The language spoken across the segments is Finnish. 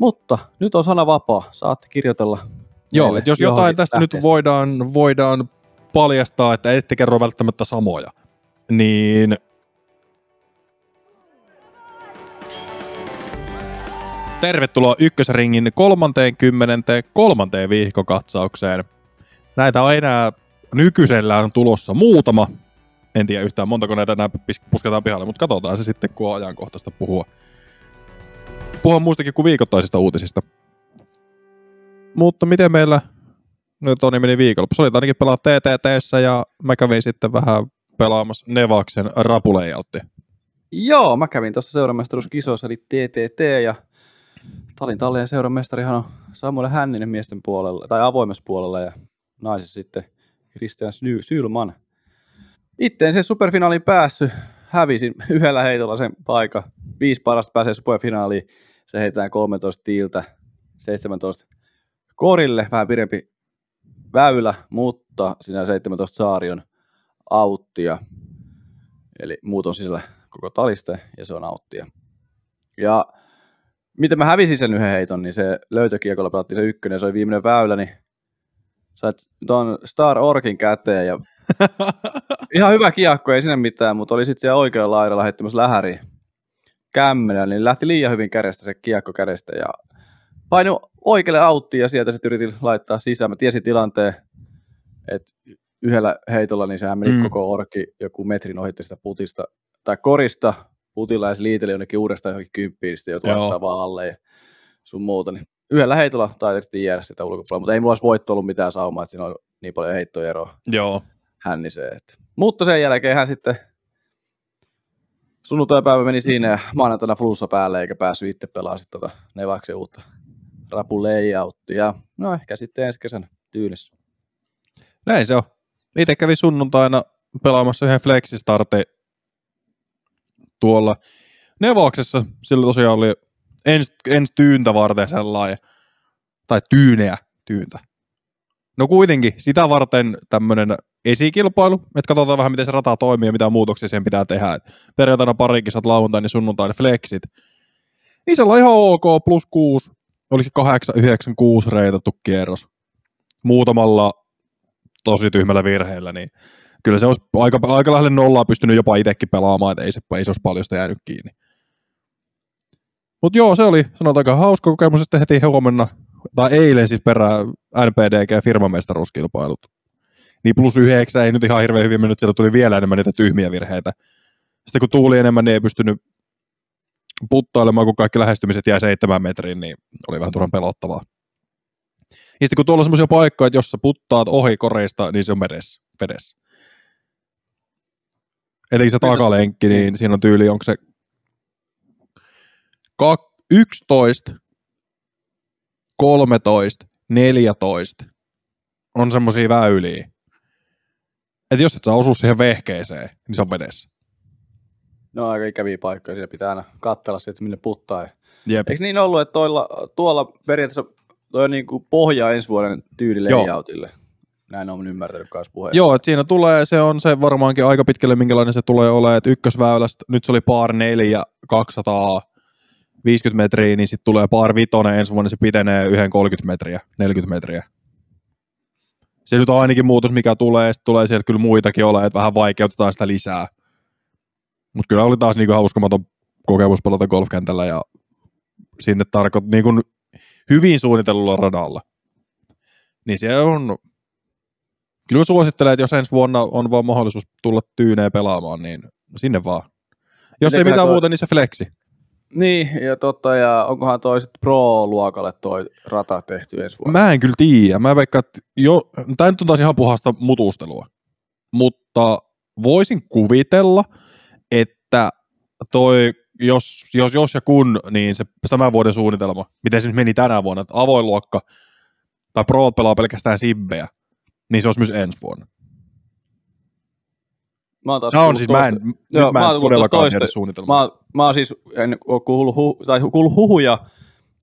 Mutta nyt on sana vapaa. Saatte kirjoitella. Joo, että jos jotain tästä nyt lähteeseen. voidaan, voidaan paljastaa, että ette kerro välttämättä samoja, niin tervetuloa Ykkösringin 30. kolmanteen viikkokatsaukseen. Näitä on enää nykyisellään tulossa muutama. En tiedä yhtään montako näitä enää pusketaan pihalle, mutta katsotaan se sitten, kun on ajankohtaista puhua. Puhua muistakin kuin viikoittaisista uutisista. Mutta miten meillä nyt Toni meni viikonloppu? Se oli ainakin pelaa TTTssä ja mä kävin sitten vähän pelaamassa Nevaksen rapulejautti. Joo, mä kävin tuossa seuramestaruuskisoissa, eli TTT, ja Talin tallien seuramestarihan on Samuel Hänninen miesten puolella, tai avoimessa puolella, ja naisessa sitten Christian Sylman. Itse en sen superfinaaliin päässyt, hävisin yhdellä heitolla sen paikan. Viisi parasta pääsee superfinaaliin, se heitetään 13 tiiltä, 17 korille, vähän pidempi väylä, mutta siinä 17 saari on auttia. Eli muut on sisällä koko taliste ja se on auttia. Ja miten mä hävisin sen yhden heiton, niin se löytökiekolla pelattiin se ykkönen, se oli viimeinen väylä, niin sait ton Star Orkin käteen ja ihan hyvä kiekko, ei sinne mitään, mutta oli sitten siellä oikealla laidalla heittämässä lähäri kämmenellä, niin lähti liian hyvin kädestä se kiekko kädestä ja painu oikealle auttiin ja sieltä sitten yritin laittaa sisään. Mä tiesin tilanteen, että yhdellä heitolla niin sehän meni Mm. koko orki joku metrin ohitti sitä putista tai korista putilla ja se liiteli jonnekin uudestaan johonkin kymppiin, niin sitten joutui laittaa vaan alle ja sun muuta. Niin yhdellä heitolla taidettiin jäädä sitä ulkopuolella, mutta ei mulla olisi voitto ollut mitään saumaa, että siinä on niin paljon heittoeroa Joo. hänniseen. Että. Mutta sen jälkeen hän sitten sunnuntai-päivä meni siinä ja maanantaina flussa päälle eikä päässyt itse pelaamaan sitten tota Nevaksen uutta rapu layouttia. No ehkä sitten ensi kesän tyylissä. Näin se on. Itse kävin sunnuntaina pelaamassa yhden flexistartin tuolla Nevoksessa. Sillä tosiaan oli ensi, ensi tyyntä varten sellainen, tai tyyneä tyyntä. No kuitenkin, sitä varten tämmöinen esikilpailu, että katsotaan vähän, miten se rata toimii ja mitä muutoksia siihen pitää tehdä. Et perjantaina pari kisat, lauantaina ja sunnuntaina flexit. Niin se oli ihan ok, plus kuusi, olisi 8, 9, 6 reitattu kierros. Muutamalla tosi tyhmällä virheellä, niin kyllä se olisi aika, aika lähelle nollaa pystynyt jopa itsekin pelaamaan, että ei se, ei se olisi paljon sitä jäänyt kiinni. Mutta joo, se oli sanotaanko hauska kokemus, sitten heti huomenna, tai eilen siis perään NPDG firmamestaruuskilpailut. Niin plus yhdeksän ei nyt ihan hirveän hyvin mennyt, sieltä tuli vielä enemmän niitä tyhmiä virheitä. Sitten kun tuuli enemmän, niin ei pystynyt puttailemaan, kun kaikki lähestymiset jäi seitsemän metriin, niin oli vähän turhan pelottavaa. Ja sitten kun tuolla on semmoisia paikkoja, että jos sä puttaat ohi koreista, niin se on vedessä. vedessä. Eli se takalenkki, niin siinä on tyyli, onko se kak- 11, 13, 14 on semmoisia väyliä. Että jos et saa osua siihen vehkeeseen, niin se on vedessä. No aika ikäviä paikkoja, siinä pitää aina katsella sitten, minne puttaa. Jep. Eikö niin ollut, että toilla, tuolla periaatteessa toi on niin kuin pohja ensi vuoden tyyli Joo. layoutille? Näin on ymmärtänyt kanssa puheen. Joo, että siinä tulee, se on se varmaankin aika pitkälle, minkälainen se tulee olemaan, että ykkösväylästä, nyt se oli par 4, 250 metriä, niin sitten tulee par vitonen, ensi vuonna se pitenee yhden 30 metriä, 40 metriä. Se nyt on ainakin muutos, mikä tulee, sitten tulee siellä kyllä muitakin ole, että vähän vaikeutetaan sitä lisää. Mutta kyllä oli taas niinku hauskamaton kokemus pelata golfkentällä ja sinne tarkoit niinku hyvin suunnitellulla radalla. Niin se on Kyllä suosittelen, että jos ensi vuonna on vaan mahdollisuus tulla tyyneen pelaamaan, niin sinne vaan. Jos ei Mitenköhän mitään toi- muuta, niin se flexi. Niin, ja, totta, ja onkohan toi Pro-luokalle toi rata tehty ensi vuonna? Mä en kyllä tiedä. Mä että jo, tämä nyt on taas ihan puhasta mutustelua. Mutta voisin kuvitella, että toi, jos, jos, jos ja kun, niin se tämän vuoden suunnitelma, miten se nyt meni tänä vuonna, että avoin luokka tai Pro pelaa pelkästään sibbejä, niin se olisi myös ensi vuonna. Mä oon taas on siis, mä en, nyt Joo, mä en todellakaan toista- tiedä suunnitelmaa. Mä, mä oon siis en ole kuullut, hu, tai kuullut huhuja,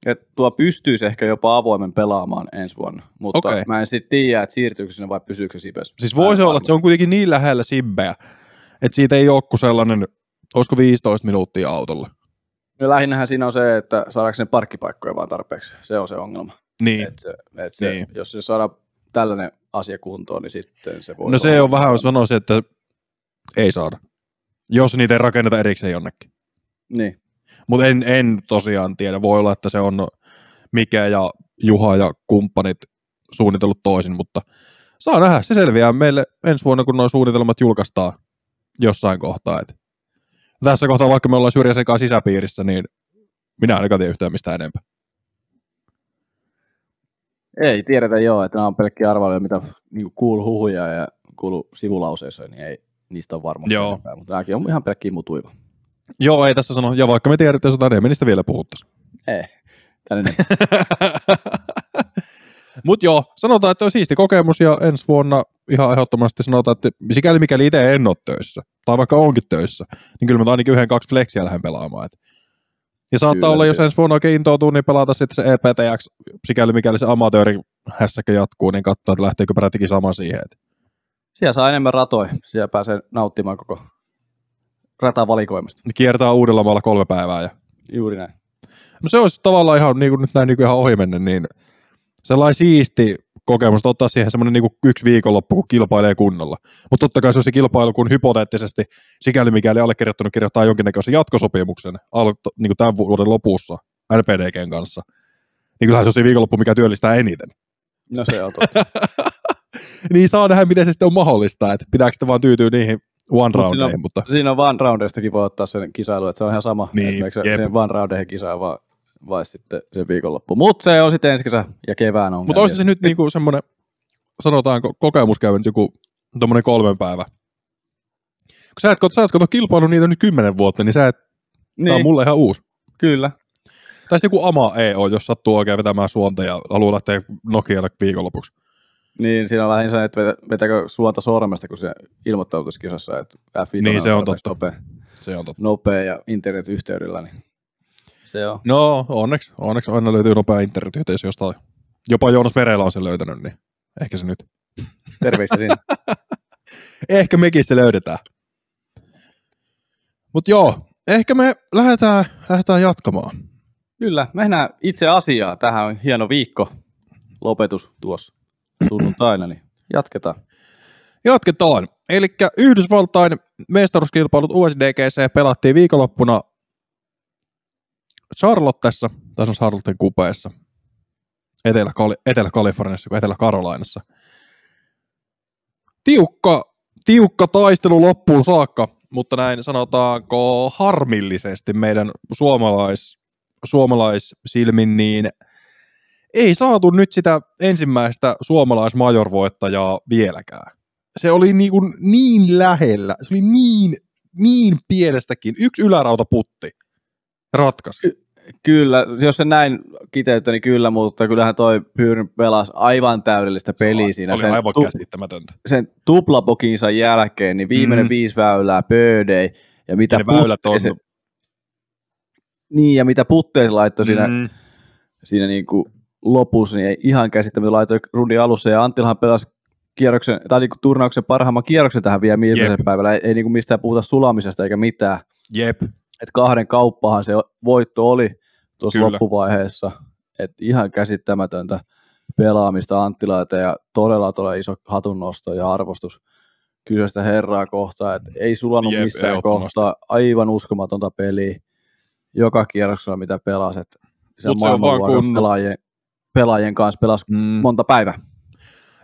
että tuo pystyisi ehkä jopa avoimen pelaamaan ensi vuonna, mutta okay. mä en sitten tiedä, että siirtyykö sinne vai pysyykö se Sibes. Siis voi se olla, että se on kuitenkin niin lähellä Sibbeä, että siitä ei ole sellainen, olisiko 15 minuuttia autolla. No lähinnähän siinä on se, että saadaanko ne parkkipaikkoja vaan tarpeeksi. Se on se ongelma. Niin. Et se, et se, Niin. Jos se saadaan tällainen asia kuntoon, niin sitten se voi No se on vähän, sanoisin, että ei saada. Jos niitä ei rakenneta erikseen jonnekin. Niin. Mutta en, en tosiaan tiedä. Voi olla, että se on Mike ja Juha ja kumppanit suunnitellut toisin, mutta saa nähdä. Se selviää meille ensi vuonna, kun nuo suunnitelmat julkaistaan jossain kohtaa. Et tässä kohtaa, vaikka me ollaan syrjäsekaan sisäpiirissä, niin minä ainakaan tiedä yhtään mistään enempää. Ei tiedetä joo, että nämä on pelkkiä arvailuja, mitä niin kuuluu huhuja ja kuuluu sivulauseissa, niin ei niistä on varmasti Joo. enempää, mutta nämäkin on ihan pelkkiä mutuiva. Joo, ei tässä sano. Ja vaikka me tiedettäisiin jotain, niin me niistä vielä puhuttaisiin. Ei, tänne Mutta joo, sanotaan, että on siisti kokemus ja ensi vuonna ihan ehdottomasti sanotaan, että sikäli mikäli itse en ole töissä, tai vaikka onkin töissä, niin kyllä mä ainakin yhden, kaksi flexiä lähden pelaamaan. Et. Ja saattaa Kyllä, olla, jos ensi vuonna oikein intoutuu, niin pelata sitten se EPTX, sikäli mikäli se amatööri hässäkkä jatkuu, niin katsoa, että lähteekö perätikin sama siihen. Et. Siellä saa enemmän ratoja, siellä pääsee nauttimaan koko ratavalikoimasta. Niin Kiertää Uudellamaalla kolme päivää. Ja... Juuri näin. No se olisi tavallaan ihan niin kuin nyt näin niin kuin ihan ohimennen, niin sellainen siisti kokemus, että ottaa siihen semmoinen niin yksi viikonloppu, kun kilpailee kunnolla. Mutta totta kai se on se kilpailu, kun hypoteettisesti, sikäli mikäli allekirjoittanut kirjoittaa jonkinnäköisen jatkosopimuksen al- niin kuin tämän vuoden lopussa RPDGn kanssa, niin kyllähän se on se viikonloppu, mikä työllistää eniten. No se on totta. niin saa nähdä, miten se sitten on mahdollista, että pitääkö sitä vaan tyytyä niihin one Mut siinä roundeihin, on- mutta Siinä on one roundeistakin voi ottaa sen kisailu, että se on ihan sama, Niin, että se one roundeihin kisaa vai, vai sitten se viikonloppu. Mutta se on sitten ensi kesä ja kevään on. Mutta olisi se nyt niinku semmoinen, sanotaanko kokemuskäyvä nyt joku tommonen kolmen päivä. Kun sä et, sä et kato kilpailu niitä nyt kymmenen vuotta, niin sä et, niin. tää on niin, mulle ihan uusi. kyllä. Tai sitten joku ama EO, jos sattuu oikein vetämään suonta ja haluaa lähteä Nokialle viikonlopuksi. Niin, siinä on lähinnä se, että vetä- vetääkö suonta sormesta, kun se ilmoittautuskisassa, että F5 Niin, se on totta. Nopea, Se on totta. nopea ja internetyhteydellä, niin se on. No, onneksi, onneksi aina löytyy nopea internetyhteys jostain. Jopa Joonas Merellä on sen löytänyt, niin ehkä se nyt. Terveisiä sinne. Ehkä mekin se löydetään. Mutta joo, ehkä me lähdetään, lähdetään jatkamaan. Kyllä, mennään itse asiaan. Tähän on hieno viikko lopetus tuossa sunnuntaina, niin jatketaan. Jatketaan. Eli Yhdysvaltain mestaruuskilpailut USDGC pelattiin viikonloppuna Charlottessa, se on Charlotten kupeessa, Etelä- Etelä-Kaliforniassa kuin Etelä-Karolinassa. Tiukka, tiukka taistelu loppuun saakka, mutta näin sanotaanko harmillisesti meidän suomalais, suomalaissilmin, niin ei saatu nyt sitä ensimmäistä suomalaismajorvoittajaa vieläkään se oli niin, kuin niin lähellä, se oli niin, niin pienestäkin, yksi ylärautaputti ratkas. Kyllä, jos se näin kiteyttä, niin kyllä, mutta kyllähän toi Pyyrn pelasi aivan täydellistä peliä siinä. oli sen, aivan tu- käsittämätöntä. sen tuplapokinsa jälkeen, niin viimeinen Mm. viisi väylää, pöydei, ja mitä Ne väylät on... se, niin, ja mitä se laittoi siinä, Mm, siinä niin kuin lopussa, niin ei ihan käsittämättä laitoi rundin alussa, ja Anttilahan pelasi kierroksen, tai niin kuin turnauksen parhaimman kierroksen tähän vielä viimeisen Jep. päivällä, ei, ei niin kuin mistään puhuta sulamisesta eikä mitään, jep, että kahden kauppahan se voitto oli tuossa Kyllä. loppuvaiheessa, että ihan käsittämätöntä pelaamista Anttilaita ja todella todella iso hatunnosto ja arvostus kyseistä herraa kohtaan, että ei sulanut Jep, missään kohtaa, aivan uskomatonta peliä joka kierroksella mitä pelasit. Se Mut se on vaan kun- pelaajien, pelaajien kanssa pelasi mm. monta päivää.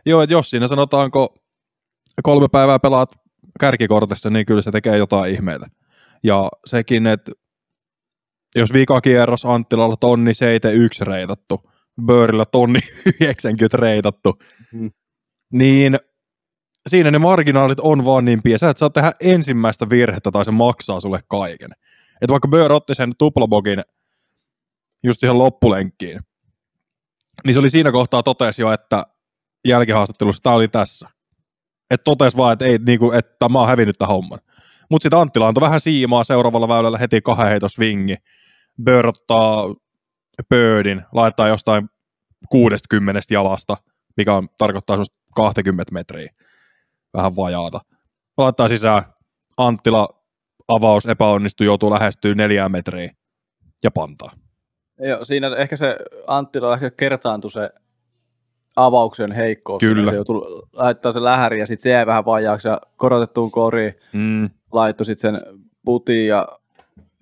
Joo, että jos siinä sanotaanko kolme päivää pelaat kärkikortissa, niin kyllä se tekee jotain ihmeitä. Ja sekin, että jos vikakierros Anttilalla tonni 71 reitattu, Böörillä tonni 90 reitattu, Mm. niin siinä ne marginaalit on vaan niin pieni. Sä et saa tehdä ensimmäistä virhettä tai se maksaa sulle kaiken. Et vaikka Böör otti sen tuplabogin just siihen loppulenkkiin, niin se oli siinä kohtaa totesi jo, että jälkihaastattelussa tämä oli tässä. Että totesi vaan, että, ei, niinku, että mä oon hävinnyt tämän homman. Mutta sitten Anttila antoi vähän siimaa seuraavalla väylällä heti kahden heiton swingi. Böör ottaa pöydin, laittaa jostain 60 jalasta, mikä on, tarkoittaa semmoista 20 metriä. Vähän vajaata. Laittaa sisään, Anttila avaus epäonnistui, joutuu lähestyy neljään metriä. ja pantaa. Joo, siinä ehkä se Anttila ehkä kertaantui se avauksen heikkous. Kyllä. Se joutui laittaa se lähäri ja sitten se jäi vähän vajaaksi ja korotettuun koriin Mm. laittoi sitten sen putiin ja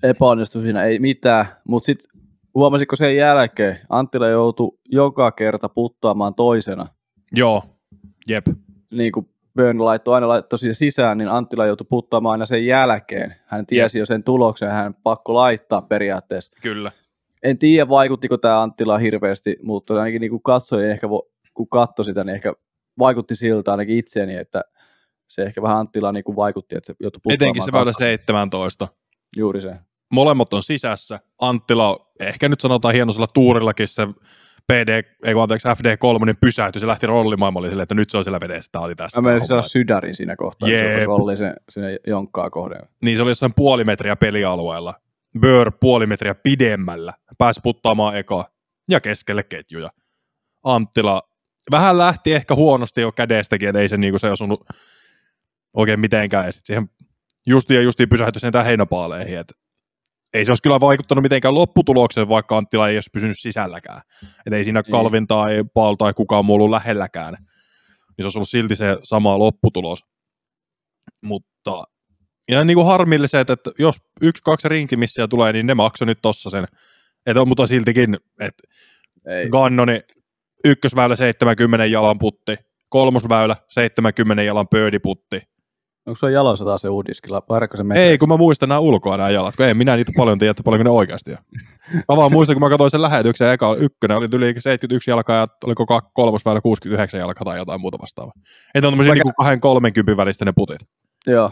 epäonnistui siinä, ei mitään. Mutta sitten huomasitko sen jälkeen, Anttila joutui joka kerta puttaamaan toisena. Joo, jep. Niin kuin Björn laittoi aina laittoi siihen sisään, niin Anttila joutui puttaamaan aina sen jälkeen. Hän tiesi jo sen tuloksen, hän pakko laittaa periaatteessa. Kyllä. En tiedä, vaikuttiko tämä Anttila hirveästi, mutta ainakin niin kuin katsoin, ehkä vo- kun katsoi sitä, niin ehkä vaikutti siltä ainakin itseeni, että se ehkä vähän Anttila niin kuin vaikutti, että se joutui. Etenkin se väylä kaksi. 17. Juuri se. Molemmat on sisässä. Anttila, ehkä nyt sanotaan hienosella tuurillakin se PD, ei kun anteeksi, FD3, niin pysähtyi, se lähti rollimaan, mä olin silleen, että nyt se on siellä vedessä, tää oli tässä. Mä menisin sydärin siinä kohtaa. Jep. se rolli sen, sinne jonkkaa kohden. Niin se oli jossain puoli metriä pelialueella. Bör puoli metriä pidemmällä. Pääsi puttaamaan eka ja keskelle ketjuja. Anttila vähän lähti ehkä huonosti jo kädestäkin, että ei se, niinku, se osunut oikein mitenkään. Ja sit siihen justi ja justi pysähtyi sen heinäpaaleihin. Et ei se olisi kyllä vaikuttanut mitenkään lopputulokseen, vaikka Anttila ei olisi pysynyt sisälläkään. Et ei siinä Ei. Kalvin tai Paul tai kukaan muu ollut lähelläkään. Niin se olisi ollut silti se sama lopputulos. Mutta ihan niin kuin harmilliset, että jos yksi, kaksi rinkimissiä tulee, niin ne maksoi nyt tossa sen. Että on mutta siltikin, että Ei. Gannoni ykkösväylä 70 jalan putti, kolmosväylä 70 jalan pöydiputti. Onko se on jaloissa taas se uudiskilla? Vaihdatko se metri? Ei, kun mä muistan nämä ulkoa nämä jalat, kun ei minä niitä paljon tiedä, että paljonko ne oikeasti on. Mä vaan muistan, kun mä katsoin sen lähetyksen, eka ykkönen oli yli 71 jalkaa ja oliko kolmosväylä 69 jalkaa tai jotain muuta vastaavaa. Että on tämmöisiä Vaikka- niin kahden 30 välistä ne putit. Joo.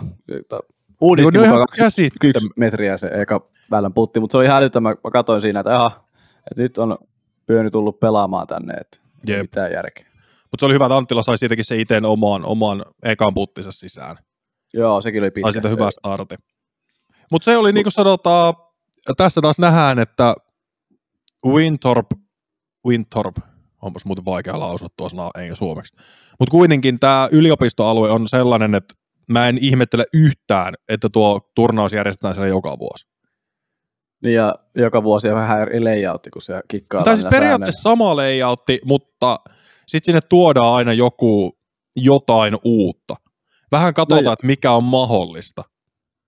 Niin, Uudiskin on ihan mukaan 21 käsittäm- metriä se eka väylän putti, mutta se oli hälytön. Mä, mä katsoin siinä, että, aha, että nyt on Pyöni tullut pelaamaan tänne, että Jep. mitään järkeä. Mutta se oli hyvä, että Anttila sai siitäkin se itse omaan, omaan ekan puttinsa sisään. Joo, sekin oli pitkä. Sai siitä hyvä starti. Mutta se oli niin kuin sanotaan, tässä taas nähdään, että Wintorp, Wintorp, onpas muuten vaikea lausua tuo sana ei suomeksi. Mutta kuitenkin tämä yliopistoalue on sellainen, että mä en ihmettele yhtään, että tuo turnaus järjestetään siellä joka vuosi. Niin ja joka vuosi on vähän eri layoutti, kun se kikkaa. Tämä siis periaatteessa sama layoutti, mutta sitten sinne tuodaan aina joku jotain uutta. Vähän katsotaan, No, että mikä on mahdollista.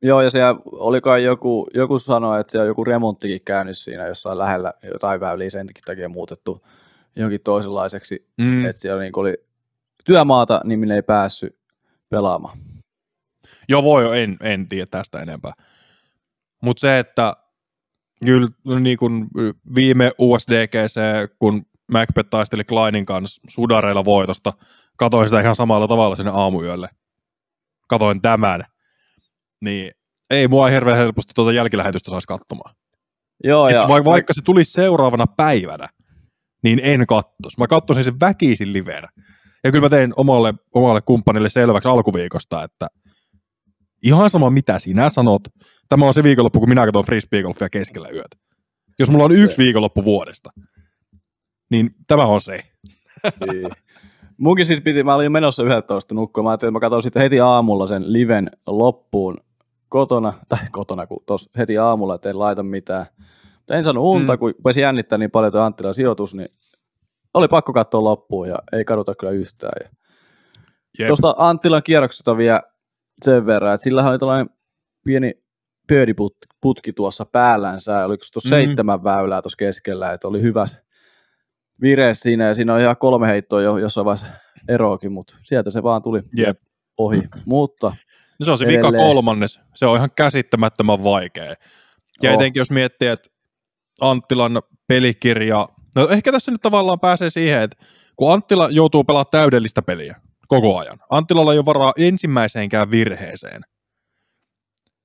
Joo, ja se oli kai joku, joku sanoi, että se on joku remonttikin käynyt siinä jossain lähellä jotain väyliä sen takia muutettu johonkin toisenlaiseksi. Mm. Että siellä niin oli työmaata, niin minne ei päässyt pelaamaan. Joo, voi, en, en tiedä tästä enempää. Mutta se, että kyllä niin kun viime USDGC, kun Macbeth taisteli Kleinin kanssa sudareilla voitosta, katoin sitä ihan samalla tavalla sinne aamuyölle. Katoin tämän. Niin ei mua hirveän helposti tuota jälkilähetystä saisi katsomaan. Joo, ja, Ja, vaikka, vaikka se tulisi seuraavana päivänä, niin en kattos. Mä katsoisin sen väkisin livenä. Ja kyllä mä tein omalle, omalle kumppanille selväksi alkuviikosta, että ihan sama mitä sinä sanot, tämä on se viikonloppu, kun minä katson frisbeegolfia keskellä yötä. Jos mulla on yksi viikonloppu vuodesta, niin tämä on se. niin. Munkin siis piti, mä olin menossa 11 nukkuun, mä ajattelin, että mä katson sitten heti aamulla sen liven loppuun kotona, tai kotona, kun tos heti aamulla, että en laita mitään. Mutta en saanut unta, Mm. mm. kun pääsi jännittää niin paljon tuo Anttilan sijoitus, niin oli pakko katsoa loppuun ja ei kaduta kyllä yhtään. Ja Jep. Tuosta Anttilan kierroksesta vielä sen verran, että sillähän oli tällainen pieni putki tuossa päällänsä, oliko se tuossa Mhm. mm. seitsemän väylää tuossa keskellä, että oli hyvässä vireessä siinä, ja siinä on ihan kolme heittoa jo jossain vaiheessa eroakin, mutta sieltä se vaan tuli Jep. ohi. Mutta No se on se vika Edelleen. kolmannes. Se on ihan käsittämättömän vaikea. Ja Oh. etenkin jos miettii, että Anttilan pelikirja, no ehkä tässä nyt tavallaan pääsee siihen, että kun Anttila joutuu pelaamaan täydellistä peliä koko ajan, Anttilalla ei ole varaa ensimmäiseenkään virheeseen.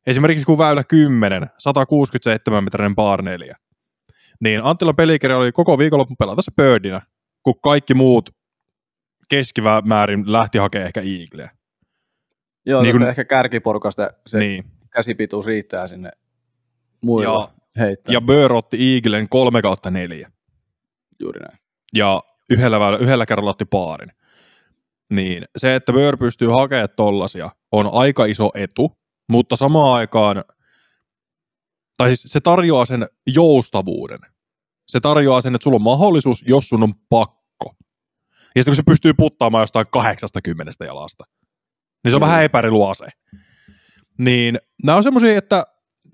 Esimerkiksi kun väylä 10, 167 metrinen par 4, niin Anttilan pelikirja oli koko viikonlopun pelata se birdinä, kun kaikki muut keskimäärin lähti hakemaan ehkä eagleä. joo, Niin kun- ehkä kärkiporukasta se niin. Käsipituus riittää sinne muilla heittää. Ja Bör otti Eaglen 3 kautta 4. Juuri näin. Ja yhdellä, väylä, yhdellä kerralla otti paarin. Niin se, että Bör pystyy hakemaan tollasia, on aika iso etu, mutta samaan aikaan tai siis se tarjoaa sen joustavuuden. Se tarjoaa sen, että sulla on mahdollisuus, jos sun on pakko. Ja sitten kun se pystyy puttaamaan jostain 80 jalasta, niin se on vähän epäreilu ase. Niin nämä on semmoisia, että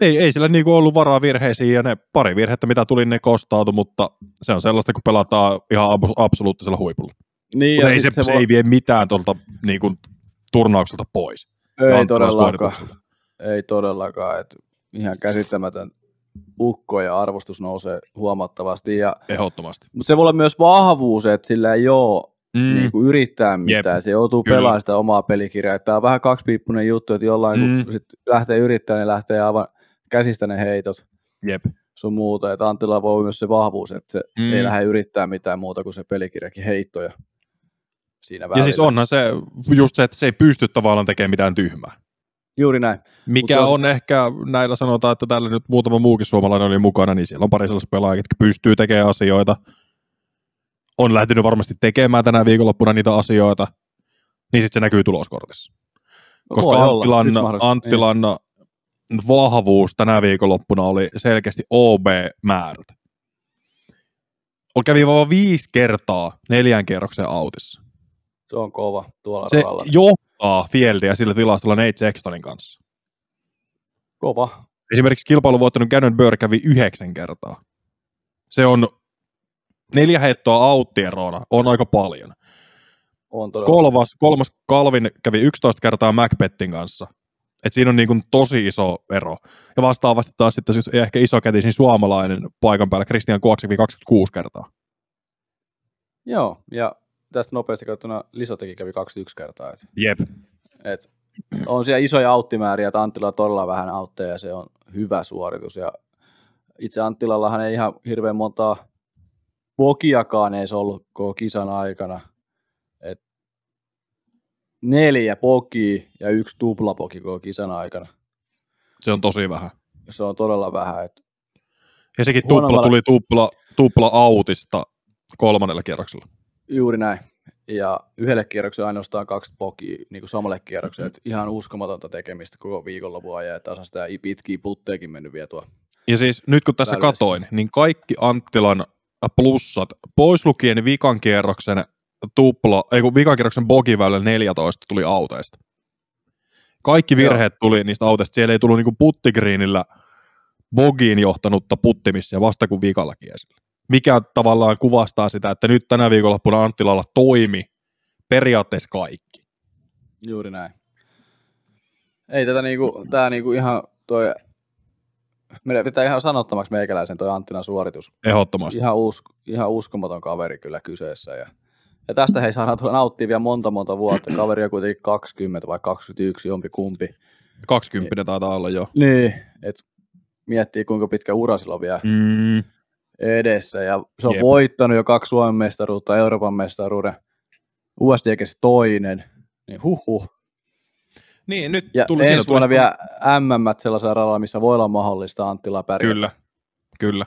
ei, ei sillä niinku ollut varaa virheisiin ja ne pari virhettä, mitä tuli, ne kostautu, mutta se on sellaista, kun pelataan ihan abs- absoluuttisella huipulla. Niin, Mutta ei se, se, voi- ei vie mitään tuolta niinku, turnaukselta pois. Ei todellakaan. Ei todellakaan. Et ihan käsittämätön ukko ja arvostus nousee huomattavasti. Ja, Ehdottomasti. mutta se voi olla myös vahvuus, että sillä ei ole Mm. niin kuin yrittää mitään. Se joutuu Kyllä. pelaamaan sitä omaa pelikirjaa. Tämä on vähän kaksipiippunen juttu, että jollain Mm. kun sit lähtee yrittämään, niin lähtee aivan käsistä ne heitot Jep. sun muuta. Että Antilla voi myös se vahvuus, että se mm. ei lähde yrittää mitään muuta kuin se pelikirjakin heittoja siinä Ja välillä. siis onhan se just se, että se ei pysty tavallaan tekemään mitään tyhmää. Juuri näin. Mikä Mut se on ehkä, näillä sanotaan, että täällä nyt muutama muukin suomalainen oli mukana, niin siellä on pari sellaista pelaajia, jotka pystyy tekemään asioita. On lähtenyt varmasti tekemään tänä viikonloppuna niitä asioita. Niin sitten se näkyy tuloskortissa. No Koska voi. Anttilan, mahdollisuus. Anttilan vahvuus tänä viikonloppuna oli selkeästi OB-määrät. On kävi vain viisi kertaa neljän kierroksen autissa. Se on kova tuolla Se radalla. johtaa Fieldia sillä tilastolla Nate Sextonin kanssa. Kova. Esimerkiksi kilpailun voittanut Gannon Burr kävi yhdeksän kertaa. Se on neljä heittoa auttierona, on aika paljon. On todella. Kolmas, kolmas Calvin kävi 11 kertaa Macbettin kanssa. Et siinä on niin kuin tosi iso ero. Ja vastaavasti taas sitten siis ehkä isokätisin suomalainen paikan päällä Christian Kuoksi kävi 26 kertaa. Joo, ja tästä nopeasti katsottuna Lisotekin kävi 21 kertaa. Et, Jep. et on siellä isoja auttimääriä, että Anttila on todella vähän autteja ja se on hyvä suoritus. Ja itse Anttilallahan ei ihan hirveän montaa pokiakaan edes ollut koko kisan aikana. Et neljä pokia ja yksi tuplapoki koko kisan aikana. Se on tosi vähän. Se on todella vähän. Et Ja sekin tupla tuli tupla, tupla autista kolmannella kierroksella. Juuri näin. Ja yhdelle kierrokselle ainoastaan kaksi pokia niin kuin samalle kierrokselle. Et ihan uskomatonta tekemistä koko viikonlopun ajan. Ja taas on sitä pitkiä putteekin mennyt vietua. Ja siis nyt kun tässä Välissä. katoin, niin kaikki Anttilan plussat, pois lukien vikan kierroksen tupla, ei kun vikan kierroksen bogiväylä 14 tuli auteista. Kaikki Joo. virheet tuli niistä auteista. Siellä ei tullut niinku puttigriinillä bogiin johtanutta puttimissia vasta kuin vikalla kiesillä. Mikä tavallaan kuvastaa sitä, että nyt tänä viikonloppuna Anttilalla toimi periaatteessa kaikki. Juuri näin. Ei tätä niinku, tää niinku ihan toi, meidän pitää ihan sanottomaksi meikäläisen toi Anttilan suoritus. Ehdottomasti. Ihan, usk, ihan uskomaton kaveri kyllä kyseessä. Ja, ja tästä hei saadaan tulla nauttia vielä monta monta vuotta. Kaveri on kuitenkin 20 vai 21, jompi kumpi. 20 taitaa olla jo. Niin, et miettii kuinka pitkä ura sillä on vielä Mm, edessä. Ja se on Jep. voittanut jo kaksi Suomen mestaruutta, Euroopan mestaruuden, USDGS toinen. Niin huhhuh. niin, nyt Ja tuli ensi vuonna tuli- vielä MM sellaisella radalla, missä voi olla mahdollista Anttila pärjätä. Kyllä, kyllä.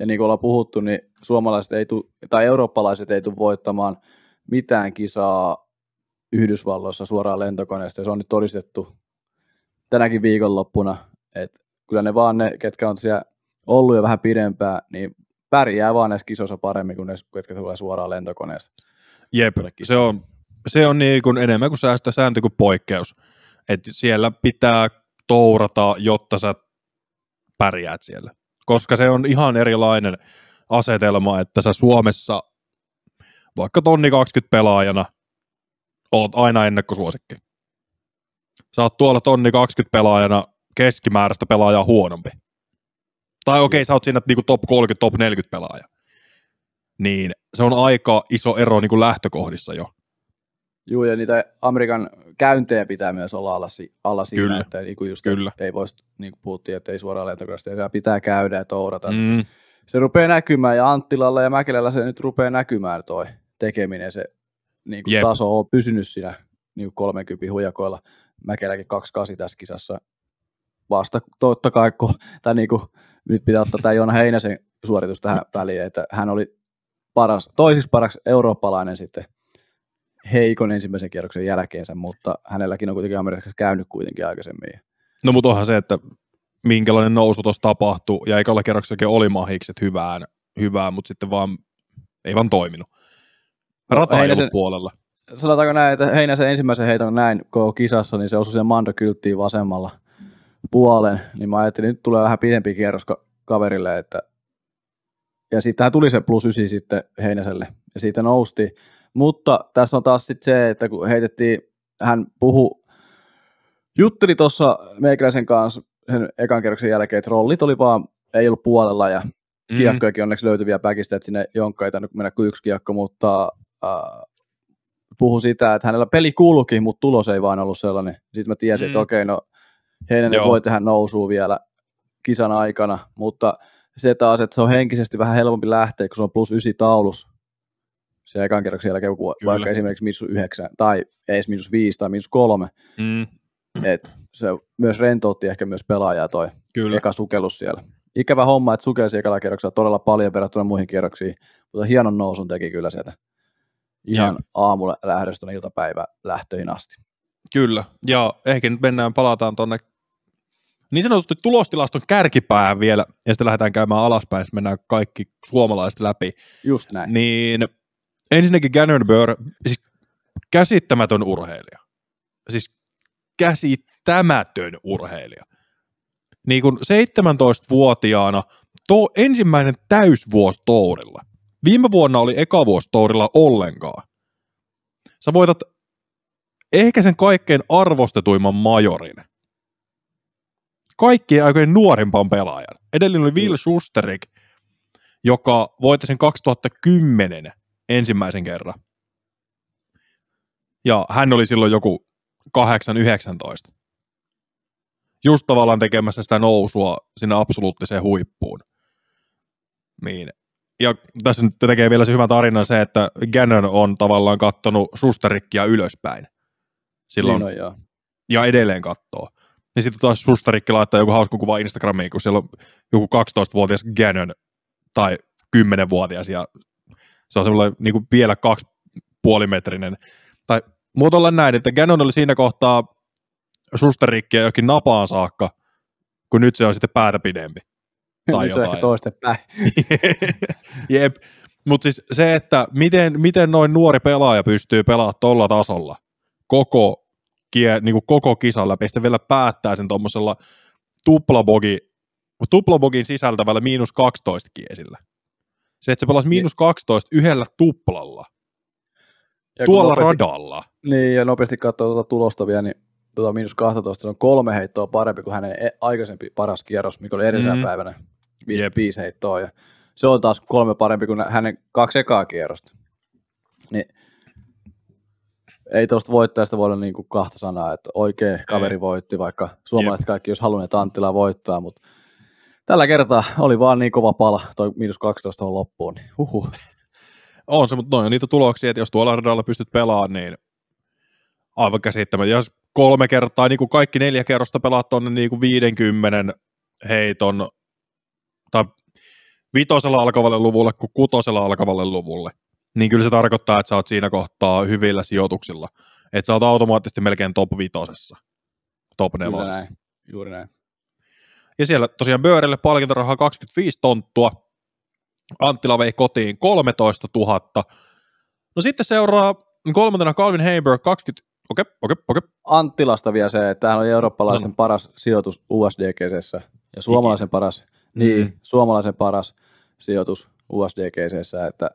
Ja niin kuin ollaan puhuttu, niin suomalaiset ei tu, tai eurooppalaiset ei tule voittamaan mitään kisaa Yhdysvalloissa suoraan lentokoneesta. Ja se on nyt todistettu tänäkin viikonloppuna, että kyllä ne vaan ne, ketkä on siellä ollut jo vähän pidempään, niin pärjää vaan näissä kisoissa paremmin kuin ne, ketkä tulee suoraan lentokoneesta. Jep, se on, se on niin kuin enemmän kuin säästö sääntö kuin poikkeus. Et siellä pitää tourata, jotta sä pärjäät siellä. Koska se on ihan erilainen asetelma, että sä Suomessa vaikka tonni 20 pelaajana oot aina ennakkosuosikki. Sä oot tuolla tonni 20 pelaajana keskimääräistä pelaajaa huonompi. Tai okei, okay, sä oot siinä niinku top 30, top 40 pelaaja. Niin se on aika iso ero niin kuin lähtökohdissa jo. Joo, ja niitä Amerikan käyntejä pitää myös olla alla, alla siinä, Kyllä, että niin kuin just, kyllä. ei voisi, niin kuin puhuttiin, että ei suoraan lentokoneesta, pitää käydä ja tourata. Mm, se rupeaa näkymään ja Anttilalla ja Mäkelällä se nyt rupeaa näkymään toi tekeminen. Se niin kuin Jep. taso on pysynyt siinä niin kuin 30 hujakoilla. Mäkeläkin 28 tässä kisassa. Vasta totta kai, kun, tai niin kuin, nyt pitää ottaa tämä Joona Heinäsen suoritus tähän väliin, että hän oli paras, toisiksi paras eurooppalainen sitten heikon ensimmäisen kierroksen jälkeensä, mutta hänelläkin on kuitenkin Amerikassa käynyt kuitenkin aikaisemmin. No mutta onhan se, että minkälainen nousu tuossa tapahtui, ja ekalla kerroksellakin oli mahikset hyvään, hyvään, mutta sitten vaan ei vaan toiminut. No, Rata ei Heinäsen- ollut puolella. sanotaanko näin, että Heinäsen ensimmäisen heiton näin koko kisassa, niin se osui siihen Mando kylttiin vasemmalla puolen, niin mä ajattelin, että nyt tulee vähän pidempi kierros ka- kaverille, että ja sittenhän tuli se plus 9 sitten Heinäselle, ja siitä nousti. Mutta tässä on taas sitten se, että kun heitettiin, hän puhu, jutteli tuossa meikäläisen kanssa sen ekan kierroksen jälkeen, että rollit oli vaan, ei ollut puolella, ja Mm. kiekkojakin onneksi löytyi vielä päkistä, että sinne jonkka ei tainnut mennä kuin yksi kiekko, mutta äh, puhu sitä, että hänellä peli kuulukin, mutta tulos ei vaan ollut sellainen. Sitten mä tiesin, mm. että okei, no Heinänen Joo. voi tehdä nousua vielä kisan aikana, mutta se taas, että se on henkisesti vähän helpompi lähteä, kun se on plus ysi taulus se ekan kerroksen jälkeen, kun Kyllä. vaikka esimerkiksi miinus yhdeksän, tai ei edes miinus viisi tai miinus kolme, Mm. että se myös rentoutti ehkä myös pelaajaa toi Kyllä. eka sukellus siellä. Ikävä homma, että sukelsi ekalla kierroksella todella paljon verrattuna muihin kierroksiin, mutta hienon nousun teki kyllä sieltä ihan aamulla lähdöstä tuonne iltapäivä lähtöihin asti. Kyllä, ja ehkä nyt mennään, palataan tonne niin sanotusti tulostilaston kärkipäähän vielä, ja sitten lähdetään käymään alaspäin, sitten mennään kaikki suomalaiset läpi. Just näin. Niin ensinnäkin Gannon Burr, siis käsittämätön urheilija. Siis käsittämätön urheilija. Niin kuin 17-vuotiaana tuo ensimmäinen täysvuosi tourilla. Viime vuonna oli eka vuosi tourilla ollenkaan. Sä voitat ehkä sen kaikkein arvostetuimman majorin. Kaikkien aikojen nuorimpan pelaajan. Edellinen oli Will Schusterik, joka voitti sen 2010 ensimmäisen kerran. Ja hän oli silloin joku 8-19. Just tavallaan tekemässä sitä nousua sinne absoluuttiseen huippuun. Niin. Ja tässä nyt tekee vielä se hyvä tarina se, että Gannon on tavallaan kattonut Susterikkia ylöspäin. Silloin, Niin on, joo. ja edelleen kattoo. Ja sitten taas Susterikki laittaa joku hauska kuva Instagramiin, kun siellä on joku 12-vuotias Gannon tai 10-vuotias ja se on semmoinen niin kuin vielä kaksi puolimetrinen. Tai muotoillaan näin, että Gannon oli siinä kohtaa Susterikkiä jokin napaan saakka, kun nyt se on sitten päätä pidempi. Tai Nyt se on ehkä jotain. toistepäin. Jep. Mutta siis se, että miten, miten noin nuori pelaaja pystyy pelaamaan tuolla tasolla koko, kie, niin kuin koko kisan läpi, sitten vielä päättää sen tuommoisella tuplabogi, tuplabogin sisältävällä miinus 12 kiesillä. Se, että se pelasi miinus 12 yhdellä tuplalla, Ja tuolla nopeasti, radalla. Niin, ja nopeasti katsoo tuota tulosta vielä, niin tuota miinus 12, se on kolme heittoa parempi kuin hänen e- aikaisempi paras kierros, mikä oli edellisenä Mhm. päivänä. Viisi, Jep. viisi heittoa, ja se on taas kolme parempi kuin hänen kaksi ekaa kierrosta. Niin ei tuosta voittajasta voi olla niin kuin kahta sanaa, että oikein kaveri voitti, vaikka suomalaiset kaikki jos halunneet Anttila voittaa, mutta tällä kertaa oli vaan niin kova pala, toi miinus 12 on loppuun, niin huhu. On se, mutta noin on niitä tuloksia, että jos tuolla radalla pystyt pelaamaan, niin aivan käsittämättä. Jos kolme kertaa, niin kuin kaikki neljä kerrosta pelaat tuonne niin kuin 50 heiton, tai vitosella alkavalle luvulle kuin kutosella alkavalle luvulle, niin kyllä se tarkoittaa, että sä oot siinä kohtaa hyvillä sijoituksilla. Että sä oot automaattisesti melkein top vitosessa, top nelosessa. näin, juuri näin. Ja siellä tosiaan Böörille palkintorahaa 25 tonttua. Anttila vei kotiin 13 000. No sitten seuraa kolmantena Calvin Heiberg 20... Okei, okei, okei. Anttilasta vielä se, että hän oli eurooppalaisen Sano. paras sijoitus USDGCssä ja suomalaisen paras, niin, Mm. suomalaisen paras sijoitus USDGCssä, että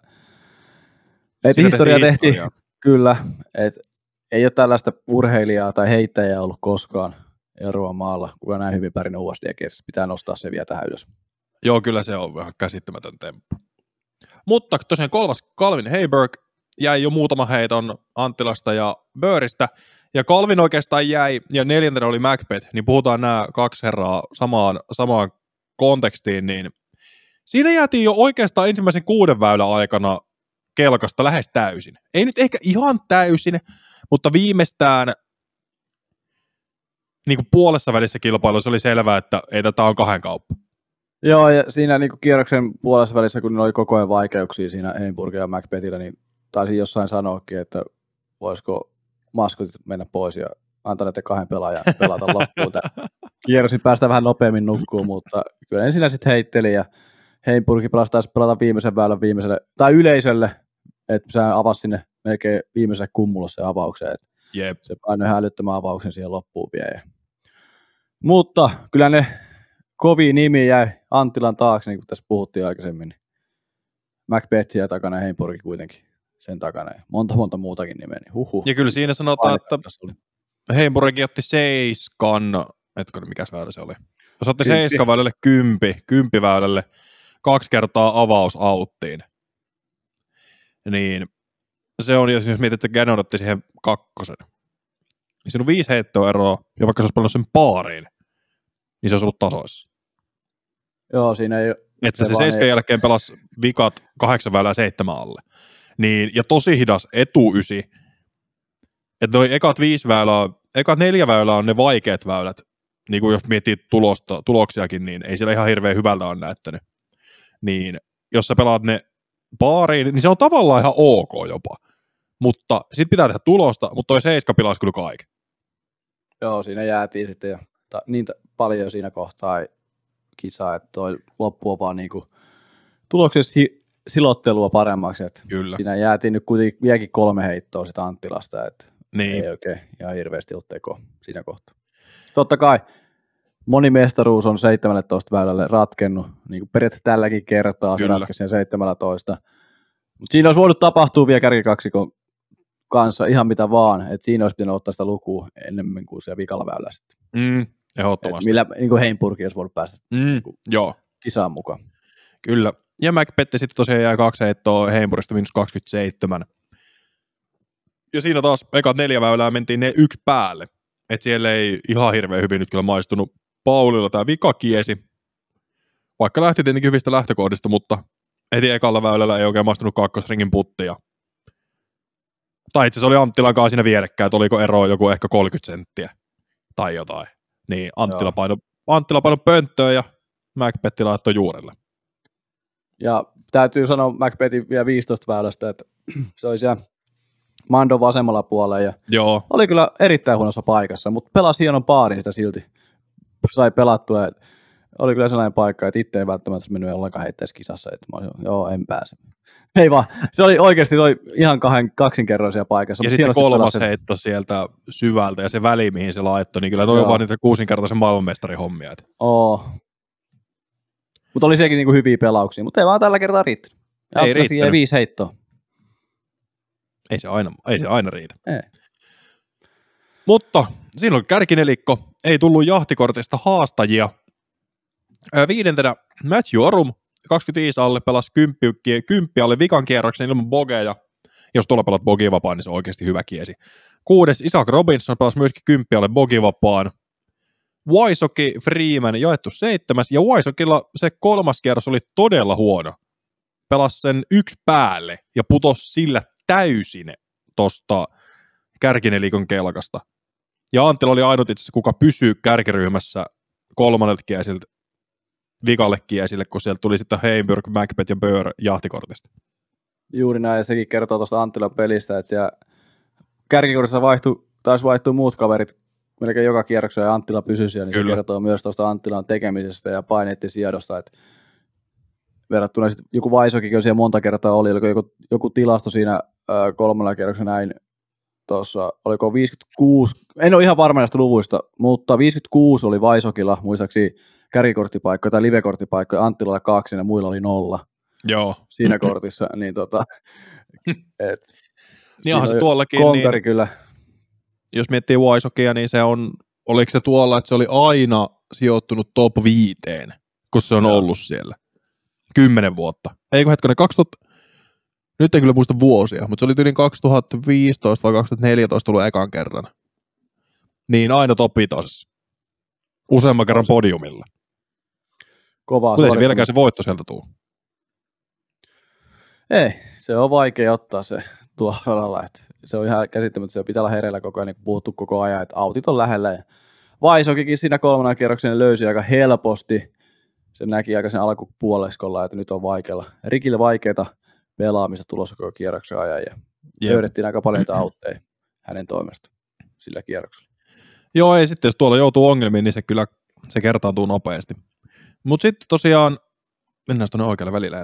et Siinä historia tehtiin tehtiin, kyllä, että ei ole tällaista urheilijaa tai heittäjää ollut koskaan Euroopan maalla, kuka näin hyvin pärjännyt USDGCssä, pitää nostaa se vielä tähän ylös. Joo, kyllä se on vähän käsittämätön temppu. Mutta tosiaan kolmas Calvin Heiberg jäi jo muutama heiton Anttilasta ja Bööristä, ja Calvin oikeastaan jäi, ja neljäntenä oli Macbeth, niin puhutaan nämä kaksi herraa samaan, samaan kontekstiin, niin siinä jäätiin jo oikeastaan ensimmäisen kuuden väylän aikana kelkasta lähes täysin. Ei nyt ehkä ihan täysin, mutta viimeistään niin kuin puolessa välissä kilpailussa oli selvää, että ei tätä on kahden kauppa. Joo, ja siinä niin kierroksen puolessa välissä, kun oli koko ajan vaikeuksia siinä Heimburgilla ja Macbethillä, niin taisin jossain sanoakin, että voisiko maskotit mennä pois ja antaa näiden kahden pelaajan pelata loppuun. Kierrosin päästä vähän nopeammin nukkuun, mutta kyllä ensin sitten heitteli ja Heimburgi pelasi taisi pelata viimeisen väylän viimeiselle, tai yleisölle, että se avasi sinne melkein viimeiselle kummulla se avaukseen, että Jep. se painoi ihan älyttömän avauksen siihen loppuun vielä. Ja... Mutta kyllä ne kovi nimi jäi Anttilan taakse, niin kuin tässä puhuttiin aikaisemmin. Macbeth jäi takana ja kuitenkin sen takana. Ja monta monta muutakin nimeä, niin huhu. Ja kyllä siinä sanotaan, että Heimburgi otti seiskan, etkö mikä väylä se oli? Jos otti seiskan väylälle kympi, kymppiväylälle, kaksi kertaa avaus auttiin. Niin se on, jos mietit, että Gannon otti siihen kakkosen, niin siinä on viisi heittoa eroa, ja vaikka se olisi pelannut sen paariin, niin se olisi ollut tasoissa. Joo, siinä ei Että se, Se se vaan seiskan ei- jälkeen pelasi vikat kahdeksan väylää seitsemän alle. Niin, ja tosi hidas etuysi. Että noi ekat viisi väylää, ekat neljä väylää on ne vaikeat väylät. Niin kuin jos miettii tulosta, tuloksiakin, niin ei siellä ihan hirveän hyvältä ole näyttänyt. Niin jos sä pelaat ne baariin, niin se on tavallaan ihan ok jopa. Mutta sit pitää tehdä tulosta, mutta toi seiska pilasi kyllä kaiken. Joo, siinä jäätiin sitten jo ta, niin ta- paljon jo siinä kohtaa kisaa, että toi loppu on vaan niinku tuloksessa si- silottelua paremmaksi, että Kyllä. siinä jäätiin nyt kuitenkin vieläkin kolme heittoa sitä Anttilasta, että Niin. ei oikein ihan hirveästi ollut teko siinä kohtaa. Totta kai monimestaruus on 17 väylälle ratkennut, niin kuin periaatteessa tälläkin kertaa se ratkesi sen 17. Mutta siinä olisi voinut tapahtua vielä kärkikaksikon kanssa ihan mitä vaan, että siinä olisi pitänyt ottaa sitä lukua enemmän kuin se vikalla väyllä sitten. Mm, Et ehdottomasti. millä niin kuin Heimburgi olisi voinut päästä Mm, joo. kisaan mukaan. Kyllä. Ja Macbeth sitten tosiaan jäi kaksi heittoa Heimburista miinus 27. Ja siinä taas ekat neljä väylää mentiin ne yksi päälle. Et siellä ei ihan hirveän hyvin nyt kyllä maistunut Paulilla tämä vikakiesi. Vaikka lähti tietenkin hyvistä lähtökohdista, mutta heti ekalla väylällä ei oikein maistunut kakkosringin puttia. Tai itse asiassa oli Anttilan kanssa siinä vierekkäin, että oliko eroa joku ehkä 30 senttiä tai jotain. Niin Anttila paino, Anttila paino pönttöön ja Macbeth laittoi juurelle. Ja täytyy sanoa Macbethin vielä 15 väylästä, että se olisi siellä Mando vasemmalla puolella ja Joo, oli kyllä erittäin huonossa paikassa, mutta pelasi hienon paarin sitä silti. Sai pelattua ja oli kyllä sellainen paikka, että itse ei välttämättä mennyt ollenkaan heittäisi kisassa, että mä olisin, joo, en pääse. Ei vaan, se oli oikeasti se oli ihan kahden, kaksinkerroisia paikassa. Ja sitten se kolmas pelasi. heitto sieltä syvältä ja se väli, mihin se laittoi, niin kyllä toi on Joo. vaan niitä kuusinkertaisen maailmanmestarin hommia. Et Oo. Mutta oli sekin niinku hyviä pelauksia, mutta ei vaan tällä kertaa riittänyt. Ei riittänyt. viisi heittoa. Ei se aina, ei se aina riitä. Ei. Mutta siinä oli kärkinelikko, ei tullut jahtikortista haastajia. Viidentenä Matthew Orum, 25 alle, pelasi kymppi, kymppi alle vikan kierroksen ilman bogeja. Jos tuolla pelat bogivapaan, niin se on oikeasti hyvä kiesi. Kuudes Isaac Robinson pelasi myöskin kymppi alle bogivapaan. Waisoki Freeman jaettu seitsemäs, ja Waisokilla se kolmas kierros oli todella huono. Pelasi sen yksi päälle ja putosi sillä täysin tosta kärkinelikon kelkasta. Ja Anttila oli ainut itse asiassa, kuka pysyy kärkiryhmässä kolmannelta kiesiltä vikalle kiesille, kun sieltä tuli sitten Heimburg, Macbeth ja Böör jahtikortista. Juuri näin, ja sekin kertoo tuosta Anttilan pelistä, että siellä kärkikortissa vaihtui, taisi vaihtua muut kaverit melkein joka kierroksella, ja Anttila pysyi siellä, niin Kyllä. se kertoo myös tuosta Anttilan tekemisestä ja paineiden siedosta, että verrattuna sitten joku Vaisokin, kun siellä monta kertaa oli, oliko joku, joku tilasto siinä ö, kolmannella kierroksella näin, tuossa, oliko 56, en ole ihan varma näistä luvuista, mutta 56 oli Vaisokilla, muistaakseni kärkikorttipaikkoja tai livekorttipaikkoja, Anttilalla kaksi ja muilla oli nolla Joo. siinä kortissa, niin tota, et, Niin onhan se tuollakin, konkari niin, kyllä, jos miettii Waisokia, niin se on, oliko se tuolla, että se oli aina sijoittunut top viiteen, kun se on Joo. ollut siellä. Kymmenen vuotta. Eikö hetkinen, 2000, nyt en kyllä muista vuosia, mutta se oli yli 2015 vai 2014 tullut ekan kerran. Niin aina top vitosessa. Useamman kerran podiumilla. kovaa Mutta ei se vieläkään se voitto sieltä tuu. Ei, se on vaikea ottaa se tuo radalla, se on ihan käsittämättä, se pitää olla hereillä koko ajan, niin puhuttu koko ajan, että autit on lähellä. Ja Vaisokikin siinä kolmannen kierroksen löysi aika helposti, se näki aika sen alkupuoleskolla, että nyt on vaikealla, Rikille vaikeita pelaamista tulossa koko kierroksen ajan, ja Jep. löydettiin aika paljon autteja hänen toimesta sillä kierroksella. Joo, ei sitten, jos tuolla joutuu ongelmiin, niin se kyllä se kertaantuu nopeasti. Mutta sitten tosiaan, mennään tuonne oikealle välillä.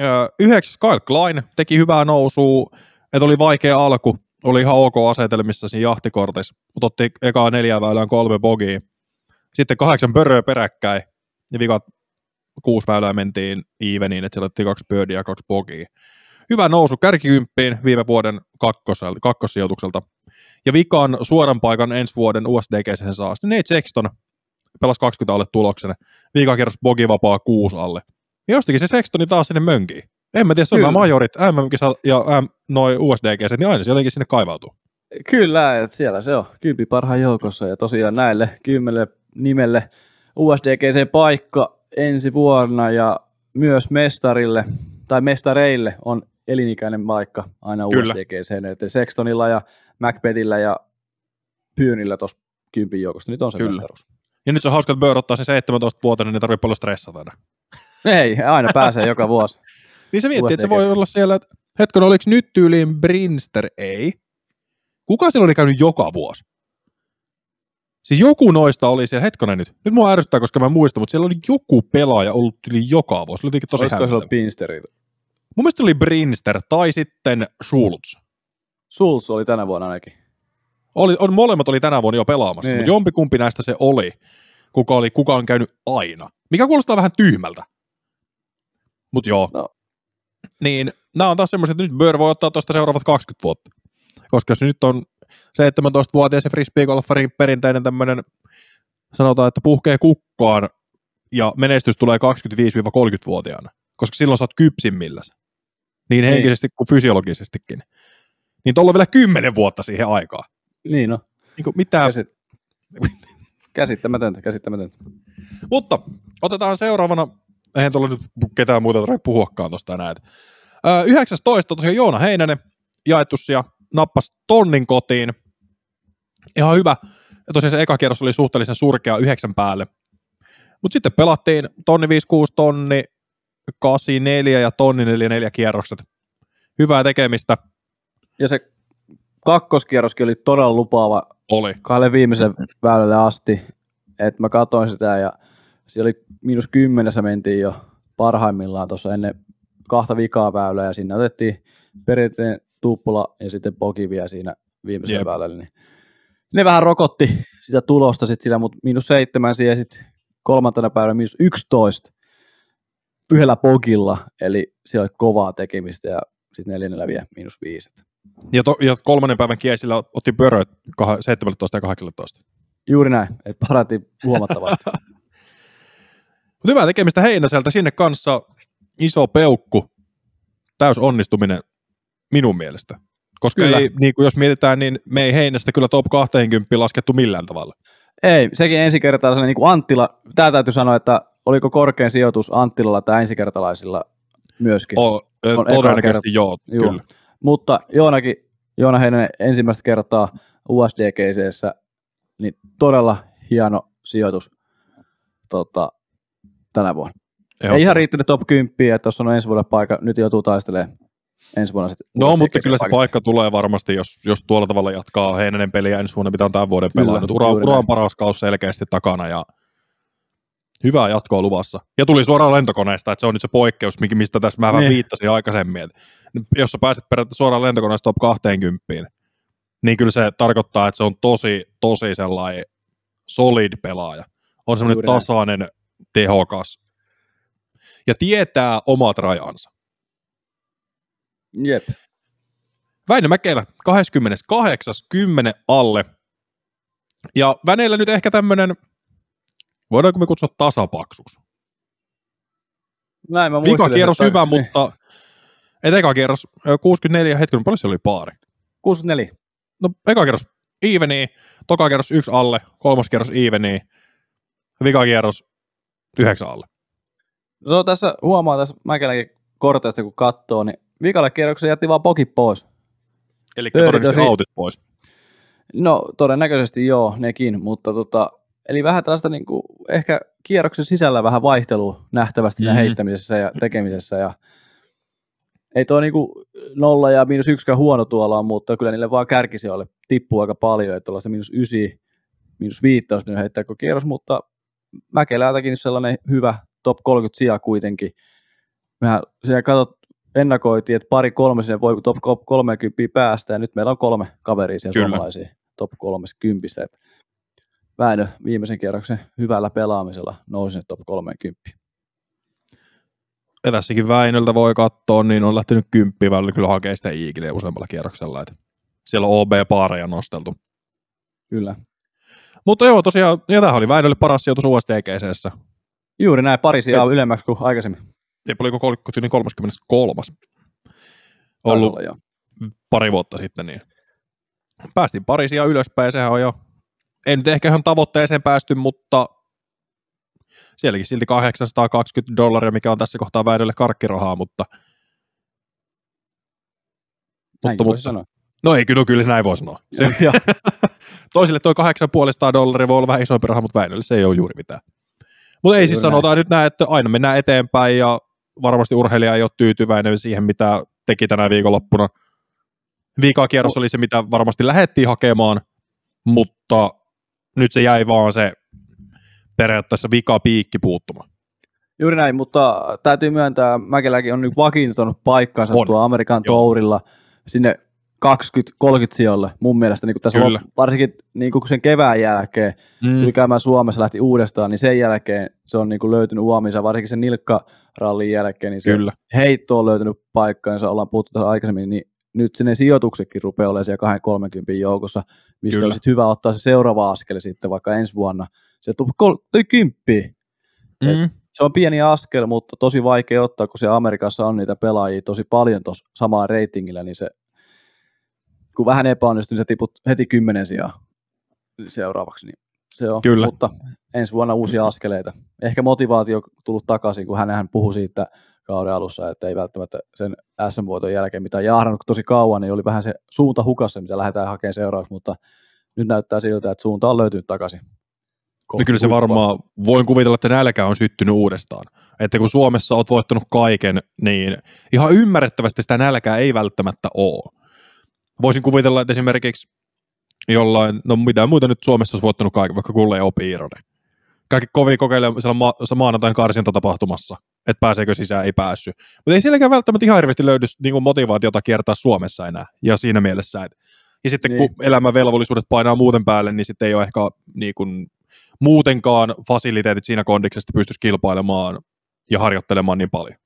Öö, yhdeksäs Kyle Klein teki hyvää nousua, että oli vaikea alku, oli ihan ok asetelmissa siinä jahtikortissa, mutta otti ekaa neljä väylään kolme bogia. Sitten kahdeksan pöröä peräkkäin, ja vikat kuusi väylää mentiin eveniin, että siellä otti kaksi birdia ja kaksi bogia. Hyvä nousu kärkikymppiin viime vuoden kakkossijoitukselta. Ja vikan suoran paikan ensi vuoden USDG sen saa. Sitten Nate Sexton pelasi 20 alle tuloksen. Viikan kierros bogi vapaa 6 alle. Ja jostakin se Sextoni taas sinne mönkiin. En mä tiedä, se on nämä majorit, MM ja M, noi USDG, niin aina se jotenkin sinne kaivautuu. Kyllä, että siellä se on kympi parhaan joukossa ja tosiaan näille kymmenelle nimelle USDGC paikka ensi vuonna ja myös mestarille tai mestareille on elinikäinen paikka aina USDGC, että Sextonilla ja Macbethillä ja Pyynillä tuossa kympin joukosta, nyt on se Kyllä. mestaruus. Ja nyt se on hauska, että Bör ottaa sen 17 vuotta, niin ei tarvitse paljon stressata enää. Ei, aina pääsee joka vuosi. niin se miettii, että se voi olla siellä, että hetken, oliko nyt tyyliin Brinster? Ei. Kuka siellä oli käynyt joka vuosi? Siis joku noista oli siellä, hetkonen nyt, nyt mua ärsyttää, koska mä muistan, mutta siellä oli joku pelaaja ollut yli joka vuosi. Oli tosi Olisiko se ollut Pinsteri? Mun mielestä oli Brinster tai sitten Schultz. Schultz oli tänä vuonna ainakin. Oli, on, molemmat oli tänä vuonna jo pelaamassa, niin. mutta jompikumpi näistä se oli, kuka, oli, kuka on käynyt aina. Mikä kuulostaa vähän tyhmältä. Mutta joo. No. Niin, nämä on taas semmoiset, että nyt Bör voi ottaa tuosta seuraavat 20 vuotta. Koska jos nyt on 17-vuotias ja frisbeegolfarin perinteinen tämmöinen, sanotaan, että puhkee kukkaan ja menestys tulee 25-30-vuotiaana, koska silloin sä oot kypsimmilläsi. Niin, niin henkisesti kuin fysiologisestikin. Niin tuolla on vielä 10 vuotta siihen aikaa. Niin no. Niin kuin mitä... Käsit... käsittämätöntä, käsittämätöntä. Mutta otetaan seuraavana, eihän tuolla nyt ketään muuta tarvitse puhuakaan tuosta enää. 19 tosiaan Joona Heinänen jaettu ja nappas tonnin kotiin. Ihan hyvä. Ja tosiaan se eka kierros oli suhteellisen surkea yhdeksän päälle. Mutta sitten pelattiin tonni 56, tonni 84 ja tonni 44 kierrokset. Hyvää tekemistä. Ja se kakkoskierroskin oli todella lupaava. Oli. Kahdelle viimeiselle väylälle asti. Että mä katsoin sitä ja siellä oli miinus kymmenessä mentiin jo parhaimmillaan tuossa ennen kahta vikaa väylää ja sinne otettiin perinteinen tuppula ja sitten Poki vielä siinä viimeisellä yep. väylällä. Niin ne vähän rokotti sitä tulosta sitten sillä, mutta miinus seitsemän siihen sitten kolmantena päivänä miinus yksitoista yhdellä pokilla, eli siellä oli kovaa tekemistä ja sitten neljännellä vielä miinus viisi. Ja, to, ja kolmannen päivän kiesillä otti pöröt 17 ja 18. Juuri näin, että paranti huomattavasti. Mutta hyvää tekemistä Heinäseltä sinne kanssa iso peukku, täys onnistuminen minun mielestä. Koska ei, niin kuin jos mietitään, niin me ei Heinästä kyllä top 20 laskettu millään tavalla. Ei, sekin ensikertalaisella, niin kuin Anttila, tämä täytyy sanoa, että oliko korkein sijoitus Anttilalla tai ensikertalaisilla myöskin? O, on todennäköisesti joo, joo, kyllä. Mutta Joonakin, Joona Heinen ensimmäistä kertaa USDGCssä, niin todella hieno sijoitus tota, tänä vuonna. Ei ihan riittänyt top 10, että tuossa on ensi vuoden paikka, nyt joutuu taistelemaan ensi vuonna sitten. No, mutta kyllä se paikka tulee varmasti, jos, jos tuolla tavalla jatkaa Heinänen peliä ensi vuonna, mitä on tämän vuoden pelannut. Ura, ura on paras kaus selkeästi takana ja hyvää jatkoa luvassa. Ja tuli suoraan lentokoneesta, että se on nyt se poikkeus, mistä tässä mä niin. viittasin aikaisemmin. Että jos sä pääset periaatteessa suoraan lentokoneesta top 20, niin kyllä se tarkoittaa, että se on tosi, tosi sellainen solid pelaaja. On semmoinen tasainen, tehokas ja tietää omat rajansa. Jep. Väinö Mäkelä, 28. 10 alle. Ja Väneillä nyt ehkä tämmöinen, voidaanko me kutsua tasapaksuus? Näin mä Vika kierros hyvä, niin. mutta et eka kierros 64, hetken, paljon se oli paari? 64. No eka kierros eveni, toka kierros yksi alle, kolmas kierros eveni, vika kierros yhdeksän alle. No, tässä huomaa tässä Mäkelänkin korteista, kun katsoo, niin vikalle kierrokselle jätti vaan pokit pois. Eli todennäköisesti autit pois. No todennäköisesti joo, nekin, mutta tota, eli vähän tällaista niin kuin, ehkä kierroksen sisällä vähän vaihtelua nähtävästi mm-hmm. heittämisessä ja tekemisessä ja ei tuo niinku nolla ja miinus yksikään huono tuolla on, mutta kyllä niille vaan kärkisijoille tippuu aika paljon, että tuollaista miinus ysi miinus viittä olisi pitänyt heittää koko kierros, mutta Mäkelältäkin sellainen hyvä top 30 sija kuitenkin. Mehän siinä katsot, ennakoitiin, että pari kolme sinne voi top 30 päästä, ja nyt meillä on kolme kaveria siellä Kyllä. suomalaisia top 30. Että Väinö viimeisen kierroksen hyvällä pelaamisella nousi sinne top 30. Ja tässäkin Väinöltä voi katsoa, niin on lähtenyt kymppi välillä kyllä hakee sitä Eagleä useammalla kierroksella. Että siellä on OB-paareja nosteltu. Kyllä. Mutta joo, tosiaan, ja tämähän oli Väinölle paras sijoitus USDGCssä. Juuri näin, pari sijaa ylemmäksi kuin aikaisemmin. Ja oliko kolkkotyinen 33. Taisi Ollut olla, pari vuotta sitten, niin päästiin pari sijaa ylöspäin, sehän on jo, ei nyt ehkä ihan tavoitteeseen päästy, mutta sielläkin silti 820 dollaria, mikä on tässä kohtaa Väinölle karkkirahaa, mutta voisi mutta- sanoa. no ei kyllä, kyllä se näin voi sanoa. Se, Joo. toisille toi 850 dollaria voi olla vähän isompi raha, mutta Väinölle se ei ole juuri mitään. Mutta ei siis Juuri näin. sanotaan nyt näin, että aina mennään eteenpäin ja varmasti urheilija ei ole tyytyväinen siihen, mitä teki tänä viikonloppuna. Viikaa kierros oli se, mitä varmasti lähettiin hakemaan, mutta nyt se jäi vaan se periaatteessa vika piikki puuttumaan. Juuri näin, mutta täytyy myöntää, Mäkeläkin on nyt vakiintunut paikkansa On. tuo Amerikan tourilla sinne 20-30 sijoille mun mielestä, niin tässä Kyllä. lop- varsinkin niin kuin sen kevään jälkeen, Mm. tuli käymään Suomessa, lähti uudestaan, niin sen jälkeen se on niin kuin löytynyt uominsa, varsinkin sen nilkkarallin jälkeen, niin se Kyllä. heitto on löytynyt paikkaansa, ollaan puhuttu tässä aikaisemmin, niin nyt sinne sijoituksetkin rupeaa olemaan siellä 230 joukossa, mistä Kyllä. on hyvä ottaa se seuraava askel sitten vaikka ensi vuonna. Se tuli kol- kymppiä, Mm. se on pieni askel, mutta tosi vaikea ottaa, kun siellä Amerikassa on niitä pelaajia tosi paljon tuossa samaa reitingillä, niin se, kun vähän epäonnistuu, niin se tiput heti kymmenen sijaa seuraavaksi. Niin se on, Kyllä. mutta ensi vuonna uusia askeleita. Ehkä motivaatio tullut takaisin, kun hän puhui siitä kauden alussa, että ei välttämättä sen SM-voiton jälkeen, mitä jahdannut tosi kauan, niin oli vähän se suunta hukassa, mitä lähdetään hakemaan seuraavaksi, mutta nyt näyttää siltä, että suunta on löytynyt takaisin. No kyllä se varmaan, voin kuvitella, että nälkä on syttynyt uudestaan. Että kun Suomessa oot voittanut kaiken, niin ihan ymmärrettävästi sitä nälkää ei välttämättä ole. Voisin kuvitella, että esimerkiksi jollain, no mitä muuta nyt Suomessa olisi voittanut kaiken, vaikka Kulle Opi Ironen. Kaikki kovin kokeilemaan siellä ma- maanantain karsintatapahtumassa, että pääseekö sisään, ei päässyt. Mutta ei sielläkään välttämättä ihan hirveästi löydy niin kuin motivaatiota kiertää Suomessa enää. Ja siinä mielessä, että ja sitten Niin. kun elämänvelvollisuudet painaa muuten päälle, niin sitten ei ole ehkä niin kuin, muutenkaan fasiliteetit siinä kondiksesta pystyisi kilpailemaan ja harjoittelemaan niin paljon.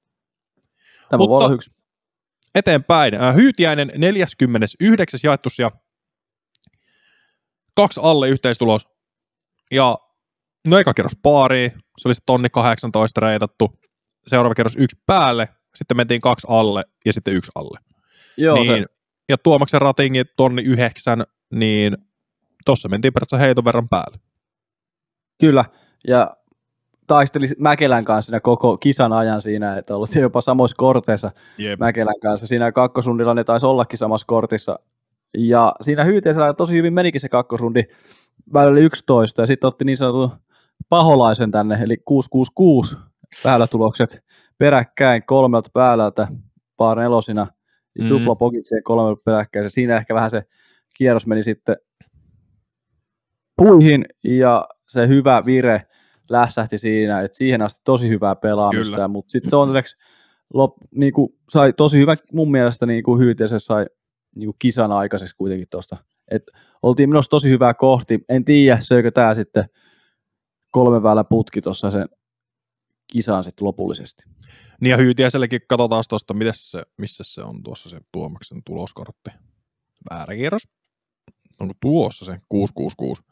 Tämä Mutta- voi olla yksi. Eteenpäin. Äh, Hyytiäinen 49. jaettus ja kaksi alle yhteistulos. Ja no eka kerros paari, se oli se tonni 18 reitattu. Seuraava kerros yksi päälle, sitten mentiin kaksi alle ja sitten yksi alle. Joo, niin, se, Ja Tuomaksen ratingi tonni yhdeksän, niin tossa mentiin periaatteessa heiton verran päälle. Kyllä, ja taisteli Mäkelän kanssa siinä koko kisan ajan siinä, että oltiin jopa samoissa korteissa Jep. Mäkelän kanssa. Siinä kakkosrundilla ne taisi ollakin samassa kortissa. Ja siinä hyyteisellä tosi hyvin menikin se kakkosrundi välillä 11, ja sitten otti niin sanotun paholaisen tänne, eli 666 päällätulokset peräkkäin kolmelta päälältä paar nelosina, ja Mm. tupla pokitsee kolmelta peräkkäin, siinä ehkä vähän se kierros meni sitten puihin, ja se hyvä vire lässähti siinä, että siihen asti tosi hyvää pelaamista, Kyllä. mutta sitten se onneksi lop, niin kuin, sai tosi hyvä mun mielestä niin kuin Hyytiäisen sai niin kuin kisan aikaiseksi kuitenkin tuosta. Et oltiin menossa tosi hyvää kohti. En tiedä, söikö tämä sitten kolme väälä putki tuossa sen kisan sitten lopullisesti. Niin ja Hyytiäisellekin katsotaan tuosta, se, missä se on tuossa se Tuomaksen tuloskortti. Väärä kierros. Onko tuossa se 666?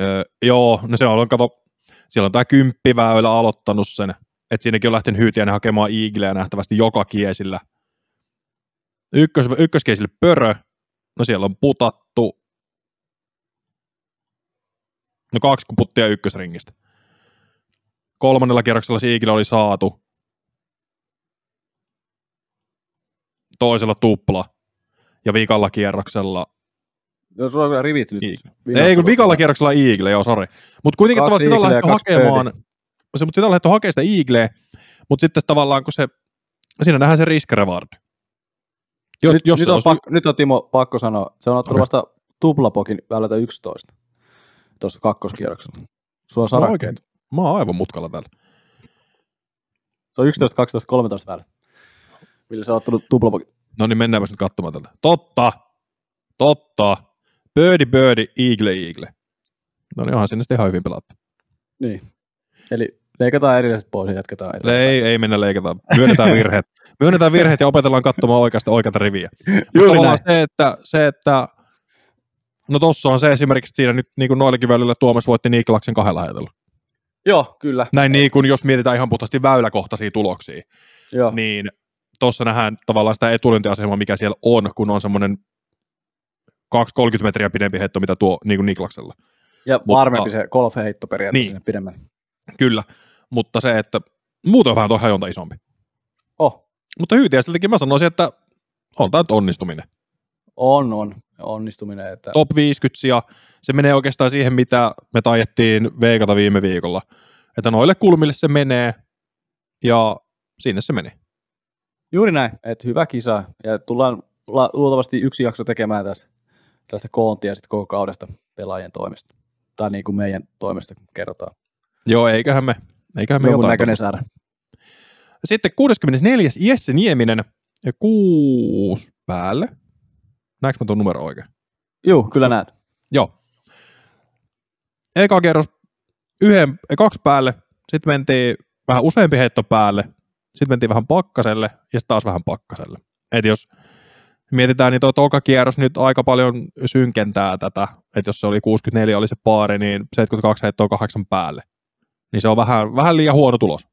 Öö, joo, no se on, kato, siellä on tämä kymppiväylä aloittanut sen, että siinäkin on lähtenyt Hyytiäinen hakemaan Eagleä nähtävästi joka kiesillä. Ykkös, ykköskiesille pörö, no siellä on putattu, no kaksi puttia ykkösringistä. Kolmannella kierroksella se Eagle oli saatu, toisella tupla. Ja vikalla kierroksella Jos on kyllä rivit nyt. Eagle. Ei, kun vikalla kierroksella Eagle, joo, sori. Mutta kuitenkin tavallaan sitä on lähdetty hakemaan, se, mutta sitä on lähdetty hakemaan sitä Eagleä, mutta sitten tavallaan kun se, siinä nähdään se risk reward. Jos, nyt, jos nyt, on olisi, pakko, nyt on Timo pakko sanoa, se on ottanut Okei. vasta tuplapokin välillä 11. tuossa kakkoskierroksella. Sulla on Mä oon sarakkeet. Mä oon aivan mutkalla täällä. Se on 11, 12, 13 väärä. Millä sä oot ottanut tuplapakin. No niin, mennäänpäs nyt katsomaan tältä. Totta! Totta! Birdie, birdie, eagle, eagle. No niin, onhan sinne sitten ihan hyvin pelattu. Niin. Eli leikataan erilliset pois ja jatketaan eteenpäin. Ei, ei mennä leikataan. Myönnetään virheet. Myönnetään virheet ja opetellaan katsomaan oikeasta oikeata riviä. Juuri näin. se, että, se, että No tossa on se esimerkiksi, siinä nyt niin kuin noillakin välillä Tuomas voitti Niklaksen kahdella ajatella. Joo, kyllä. Näin niin kuin jos mietitään ihan puhtaasti väyläkohtaisia tuloksia, Joo. niin tuossa nähdään tavallaan sitä etulyöntiasemaa, mikä siellä on, kun on semmoinen 2-30 metriä pidempi heitto, mitä tuo niin kuin Niklaksella. Ja mutta- varmempi se golf-heitto periaatteessa Niin. pidemmälle. Kyllä, mutta se, että muuten on vähän tuo hajonta isompi. Oh, Mutta Hyytiäiseltäkin mä sanoisin, että on tämä onnistuminen. on, on. Onnistuminen. Että... Top 50 ja se menee oikeastaan siihen, mitä me taidettiin veikata viime viikolla. Että noille kulmille se menee ja sinne se meni. Juuri näin, että hyvä kisa. Ja tullaan la- luultavasti yksi jakso tekemään tässä tällaista koontia sitten koko kaudesta pelaajien toimesta. Tai niin kuin meidän toimesta kerrotaan. Joo, eiköhän me, eiköhän me Jonkun jotain näköinen saada. Sitten 64. Jesse Nieminen, ja kuusi päälle. Näetkö mä tuon numero oikein? Juu, kyllä näet. Joo. Eka kerros yhden, kaksi päälle, sitten mentiin vähän useampi heitto päälle, sitten mentiin vähän pakkaselle ja sitten taas vähän pakkaselle. Et jos mietitään, niin tuo toka kierros nyt aika paljon synkentää tätä, että jos se oli 64 oli se paari, niin 72 heittoa kahdeksan päälle. Niin se on vähän, vähän liian huono tulos.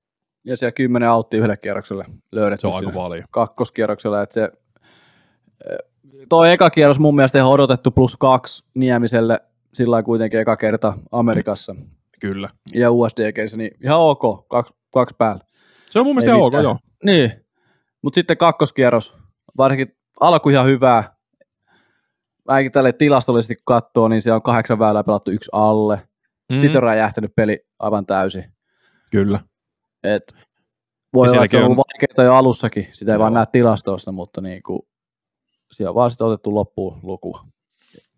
Ja siellä 10 autti yhdelle kierrokselle löydetty. Se on aika paljon. Kakkoskierroksella, että se eh, toi eka kierros mun mielestä ihan odotettu plus kaksi Niemiselle, sillä kuitenkin eka kerta Amerikassa Kyllä. ja USDGssä, niin ihan ok, kaksi, kaksi päällä. Se on mun mielestä ihan ok, joo. Niin, mutta sitten kakkoskierros, varsinkin alku ihan hyvää. Ainakin tälle tilastollisesti kun katsoo, niin se on kahdeksan väylää pelattu yksi alle. Mm. Sitten on räjähtänyt peli aivan täysin. Kyllä. Et voi olla, että on ollut vaikeaa jo alussakin, sitä ei Joo. vaan näe tilastoista, mutta niin kuin, siellä on vaan sitten otettu loppuun lukua.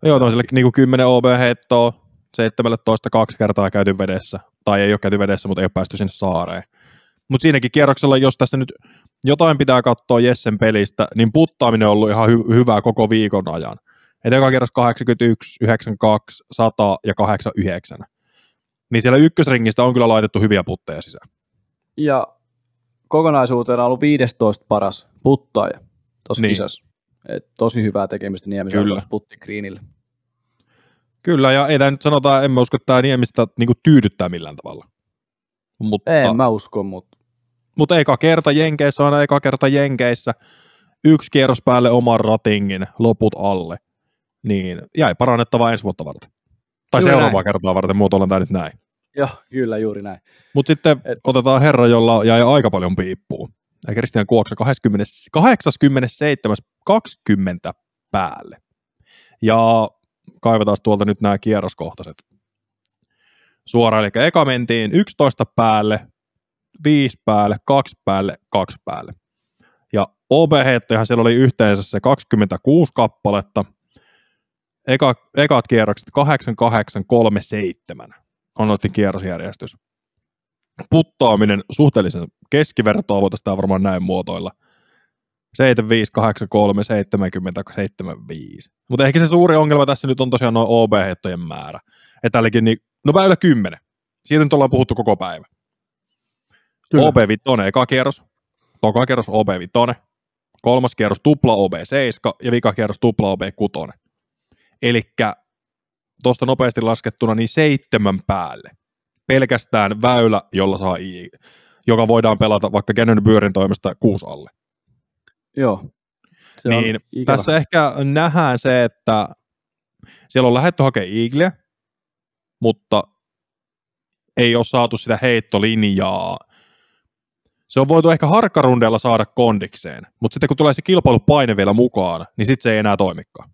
Joo, on sille niinku 10 OB-heittoa, 17 kaksi kertaa käyty vedessä, tai ei ole käyty vedessä, mutta ei ole päästy sinne saareen. Mutta siinäkin kierroksella, jos tässä nyt jotain pitää katsoa Jessen pelistä, niin puttaaminen on ollut ihan hy- hyvää koko viikon ajan. Et eka kierros 81, 92, 100 ja 89. Niin siellä ykkösringistä on kyllä laitettu hyviä putteja sisään. Ja kokonaisuutena on ollut 15 paras puttaaja tuossa Niin. kisassa. Et tosi hyvää tekemistä Niemisellä puttigreenillä. Kyllä, ja ei tämä nyt sanota, en mä usko, että tämä Niemistä niinku tyydyttää millään tavalla. Mutta, En mä usko, mutta mutta eka kerta Jenkeissä on eka kerta Jenkeissä. Yksi kierros päälle oman ratingin, loput alle. Niin jäi parannettavaa ensi vuotta varten. Tai Juuri seuraavaa näin. kertaa varten, muotoillaan tämä nyt näin. joo, kyllä juuri näin. Mutta sitten Et- otetaan herra, jolla jäi aika paljon piippuun. Ja Kristian Kuoksa 20, 87, 20 päälle. Ja kaivetaan tuolta nyt nämä kierroskohtaiset. Suoraan, eli eka mentiin 11 päälle, 5 päälle, 2 päälle, 2 päälle. Ja OB-heittojahan siellä oli yhteensä se 26 kappaletta. Eka, ekat kierrokset 8, 8, 3, 7 on noiden kierrosjärjestys puttaaminen suhteellisen keskivertoa, voitaisiin varmaan näin muotoilla. 75, 83, 70, 75. Mutta ehkä se suuri ongelma tässä nyt on tosiaan noin OB-heittojen määrä. Että tälläkin, niin, no väylä 10. Siitä nyt ollaan puhuttu koko päivä. Kyllä. OB5, eka kierros, toka kierros OB5, kolmas kierros tupla OB7 ja vika kierros tupla OB6. Eli tuosta nopeasti laskettuna niin seitsemän päälle. Pelkästään väylä, jolla saa I, joka voidaan pelata vaikka Cannon Byrin toimesta kuusi alle. Joo. Se niin ikävä. tässä ehkä nähdään se, että siellä on lähdetty hakemaan Eagleä, mutta ei ole saatu sitä heittolinjaa. Se on voitu ehkä harkkarundeilla saada kondikseen, mutta sitten kun tulee se kilpailupaine vielä mukaan, niin sitten se ei enää toimikaan.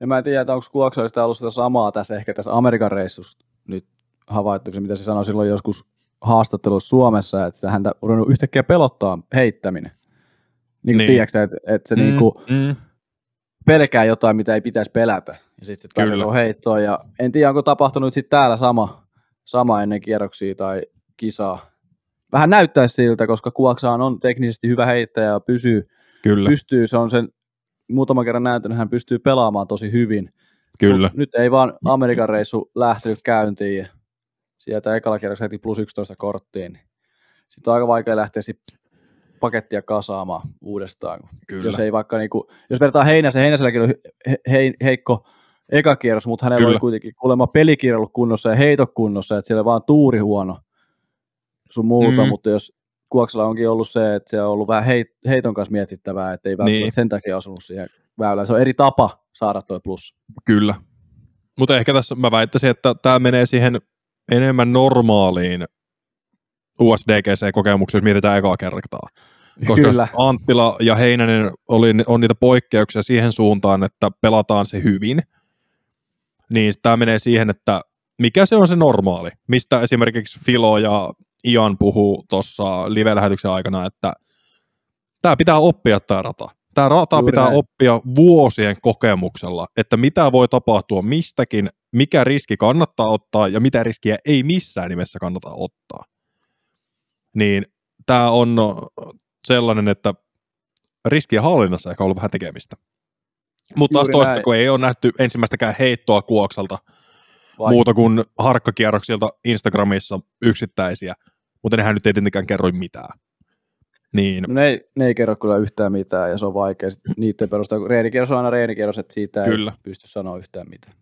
Ja mä en tiedä, että onko Kuoksoista ollut sitä samaa tässä ehkä tässä Amerikan reissussa nyt havaittu, se mitä se sanoi silloin joskus haastattelussa Suomessa, että häntä on ruvennut yhtäkkiä pelottaa heittäminen. Niin kuin Niin. tiedätkö, että, että se mm. niin kuin mm. pelkää jotain, mitä ei pitäisi pelätä. Ja sitten sit pääsee heittoon. Ja en tiedä, onko tapahtunut sitten täällä sama, sama ennen kierroksia tai kisaa. Vähän näyttäisi siltä, koska Kuoksaan on teknisesti hyvä heittäjä ja pysyy, Kyllä, pystyy, se on sen muutaman kerran näyttänyt, hän pystyy pelaamaan tosi hyvin. kyllä. Mut nyt ei vaan Amerikan reissu lähtenyt käyntiin ja sieltä ekalla kierroksella heti plus 11 korttiin. Niin sitten on aika vaikea lähteä sit pakettia kasaamaan uudestaan. Kyllä. Jos ei vaikka niinku, jos vertaa Heinäsen, Heinäselläkin oli he, he, heikko eka kierros, mutta hänellä Kyllä. oli kuitenkin kuulemma pelikirja ollut kunnossa ja heito kunnossa, että siellä vaan tuuri huono sun muuta, Mm. mutta jos Kuoksella onkin ollut se, että se on ollut vähän heit, heiton kanssa mietittävää, että ei välttämättä Niin. sen takia osunut siihen väylään. Se on eri tapa saada tuo plus. Kyllä. Mutta ehkä tässä mä väittäisin, että tämä menee siihen enemmän normaaliin USDGC-kokemukseen, jos mietitään ekaa kertaa. Koska Kyllä. Anttila ja Heinänen oli, on niitä poikkeuksia siihen suuntaan, että pelataan se hyvin, niin tämä menee siihen, että mikä se on se normaali, mistä esimerkiksi Filo ja Ian puhuu tuossa live-lähetyksen aikana, että tämä pitää oppia tämä rata. Tämä rata Juuri pitää näin. oppia vuosien kokemuksella, että mitä voi tapahtua mistäkin, mikä riski kannattaa ottaa ja mitä riskiä ei missään nimessä kannata ottaa. Niin tämä on sellainen, että riskien hallinnassa ehkä on ollut vähän tekemistä. Mutta taas toista, kun ei ole nähty ensimmäistäkään heittoa kuokselta, Vai- muuta kuin harkkakierroksilta Instagramissa yksittäisiä, mutta nehän nyt ei tietenkään kerro mitään. Niin, No ne, ei, ne ei kerro kyllä yhtään mitään ja se on vaikea niiden perusteella, kun reenikierros on aina reenikierros, että siitä Kyllä. ei pysty sanoa yhtään mitään.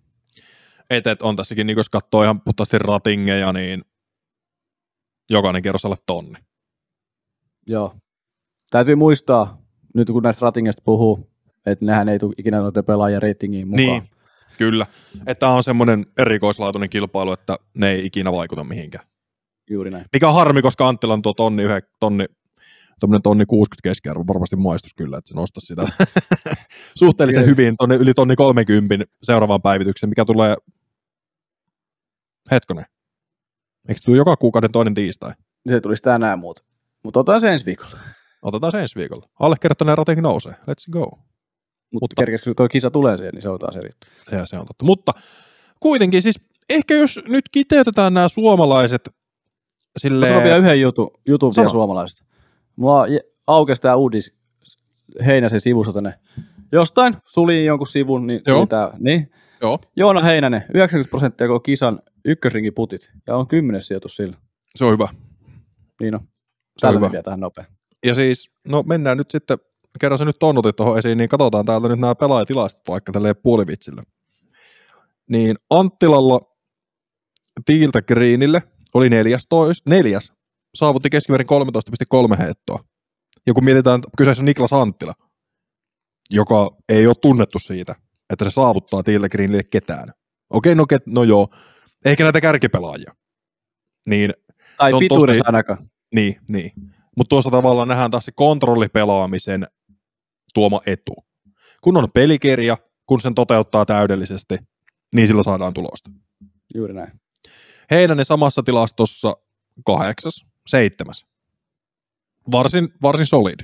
et, et on tässäkin, niin jos katsoo ihan puhtaasti ratingeja, niin jokainen kierros alle tonni. Joo. Täytyy muistaa, nyt kun näistä ratingeista puhuu, että nehän ei tule ikinä noiden pelaajien ratingiin mukaan. Niin, kyllä. Että tämä on semmoinen erikoislaatuinen kilpailu, että ne ei ikinä vaikuta mihinkään. Juuri näin. Mikä on harmi, koska Anttilan tuo tonni, yhden, tonni, tonni 60 keskiarvo varmasti maistus kyllä, että se nostaisi sitä suhteellisen Kyllä. hyvin tonne, yli tonni 30 seuraavaan päivitykseen, mikä tulee, hetkonen, eikö se tule joka kuukauden toinen tiistai? Se tulisi tänään muuta. Mutta otetaan se ensi viikolla. Otetaan se ensi viikolla. Allekirjoittaneen ratinki nousee. Let's go. Mutta kun tuo kisa tulee siihen, niin se on taas eri. Ja se on totta. Mutta kuitenkin siis, ehkä jos nyt kiteytetään nämä suomalaiset sille... Sano vielä yhden jutun, jutun Sano. vielä suomalaisista. Mulla aukesi tämä uudis Heinäsen sivusta tänne. Jostain sulin jonkun sivun, niin, Joo. tuli tää, niin Joo, Joona Heinänen, 90 prosenttia koko kisan ykkösringin putit, ja on kymmenes sijoitus sillä. se on hyvä. Niin on. Se on hyvä. tähän nopea. Ja siis, no mennään nyt sitten, kerran sä nyt tonnutit tuohon esiin, niin katsotaan täältä nyt nämä pelaajatilastot vaikka tälleen puolivitsillä. Niin Anttilalla Tiiltä Greenille oli 14, neljäs, saavutti keskimäärin 13,3 heittoa. Ja kun mietitään, kyseessä on Niklas Anttila, joka ei ole tunnettu siitä, että se saavuttaa Tiiltä Greenille ketään. Okei, no, ket, no joo, eikä näitä kärkipelaajia. Niin Tai Se on pituudessa tosi- ainakaan. niin, niin. Mutta tuossa tavallaan nähdään taas se kontrollipelaamisen tuoma etu. Kun on pelikirja, kun sen toteuttaa täydellisesti, niin sillä saadaan tulosta. Juuri näin. Heinänen samassa tilastossa kahdeksas, seitsemäs. Varsin, varsin solid.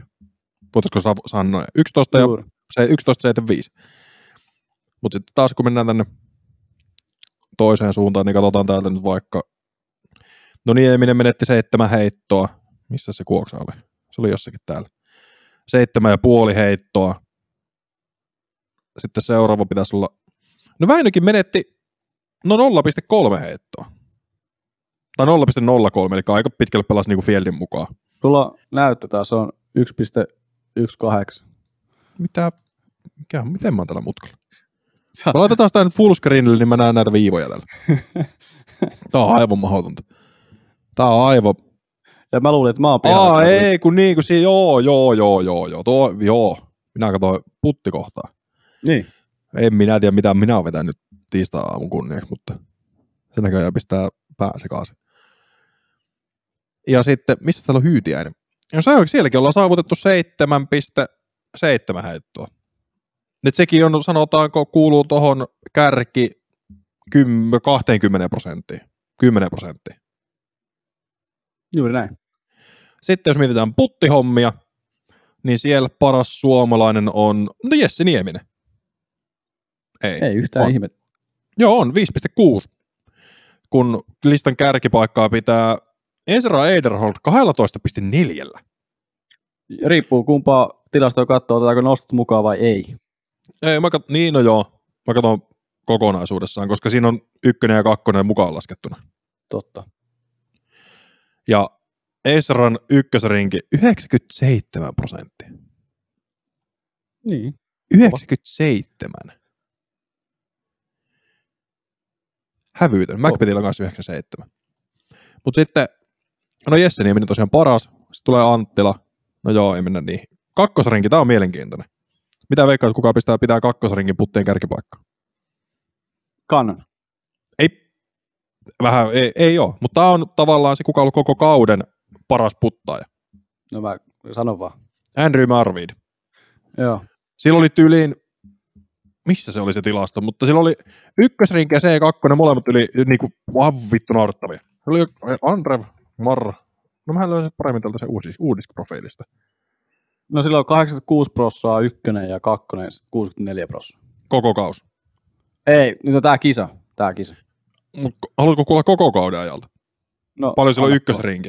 Voitaisiko sa- sanoa 11 ja Juuri. se 11,75. Mutta sitten taas kun mennään tänne toiseen suuntaan, niin katsotaan täältä nyt vaikka, no Nieminen menetti seitsemän heittoa. Missä se kuoksa oli? Se oli jossakin täällä. Seitsemän ja puoli heittoa. Sitten seuraava pitäisi olla, no Väinökin menetti, no 0,3 heittoa. Tai 0,03, eli aika pitkälle pelasi niinku Fieldin mukaan. Tulla näyttö taas on 1,18. Mitä, mikä, miten mä oon tällä mutkalla? Me laitetaan sitä nyt fullscreenille, niin mä näen näitä viivoja täällä. Tää on aivan mahdotonta. Tää on aivan... Ja mä luulin, että mä oon pihalla. Aa, ei, kun niin, kun si- joo, joo, joo, joo, joo, tuo, joo. Minä katsoin puttikohtaa. Niin. En minä tiedä, mitä minä olen vetänyt tiistai-aamun kunniaksi, mutta se näköjään pistää pää sekaisin. Ja sitten, missä täällä on hyytiäinen? No se sielläkin ollaan saavutettu 7,7 heittoa. Et sekin on, sanotaanko, kuuluu tuohon kärki 10, 20 prosenttiin. 10 prosenttia. Juuri näin. Sitten jos mietitään puttihommia, niin siellä paras suomalainen on, no Jesse Nieminen. Ei. Ei yhtään On. ihme. Joo, on 5,6. Kun listan kärkipaikkaa pitää Ezra Eiderholt 12,4. Riippuu kumpaa tilastoa katsoo, otetaanko nostot mukaan vai ei. Ei, mä kat... niin no joo, mä katson kokonaisuudessaan, koska siinä on ykkönen ja kakkonen mukaan laskettuna. Totta. Ja Ezran ykkösrinki 97 prosenttia. Niin. 97. Hävytön. McBetillä on kanssa 97. Mutta sitten, no Jesse Nieminen tosiaan paras. Sitten tulee Anttila. No joo, ei mennä niin. Kakkosrinki, tää on mielenkiintoinen. Mitä veikkaat, kuka pistää pitää kakkosringin putteen kärkipaikkaa? Kannan. Ei, vähän, ei, ei ole, mutta tämä on tavallaan se, kuka on ollut koko kauden paras puttaaja. No mä sanon vaan. Andrew Marvid. Joo. Sillä oli tyyliin, missä se oli se tilasto, mutta sillä oli ykkösrinki ja C2, molemmat yli niinku, vaan vittu naurettavia. Se oli Andrev, Marra. No mä löysin paremmin tältä se uudis, uudisprofiilista. No silloin 86 prossaa ykkönen ja kakkonen 64 prossaa. Koko kaus. Ei, nyt on tää kisa. Tää kisa. Mut ko- haluatko kuulla koko kauden ajalta? No, Paljon sillä on anna ykkösrinki?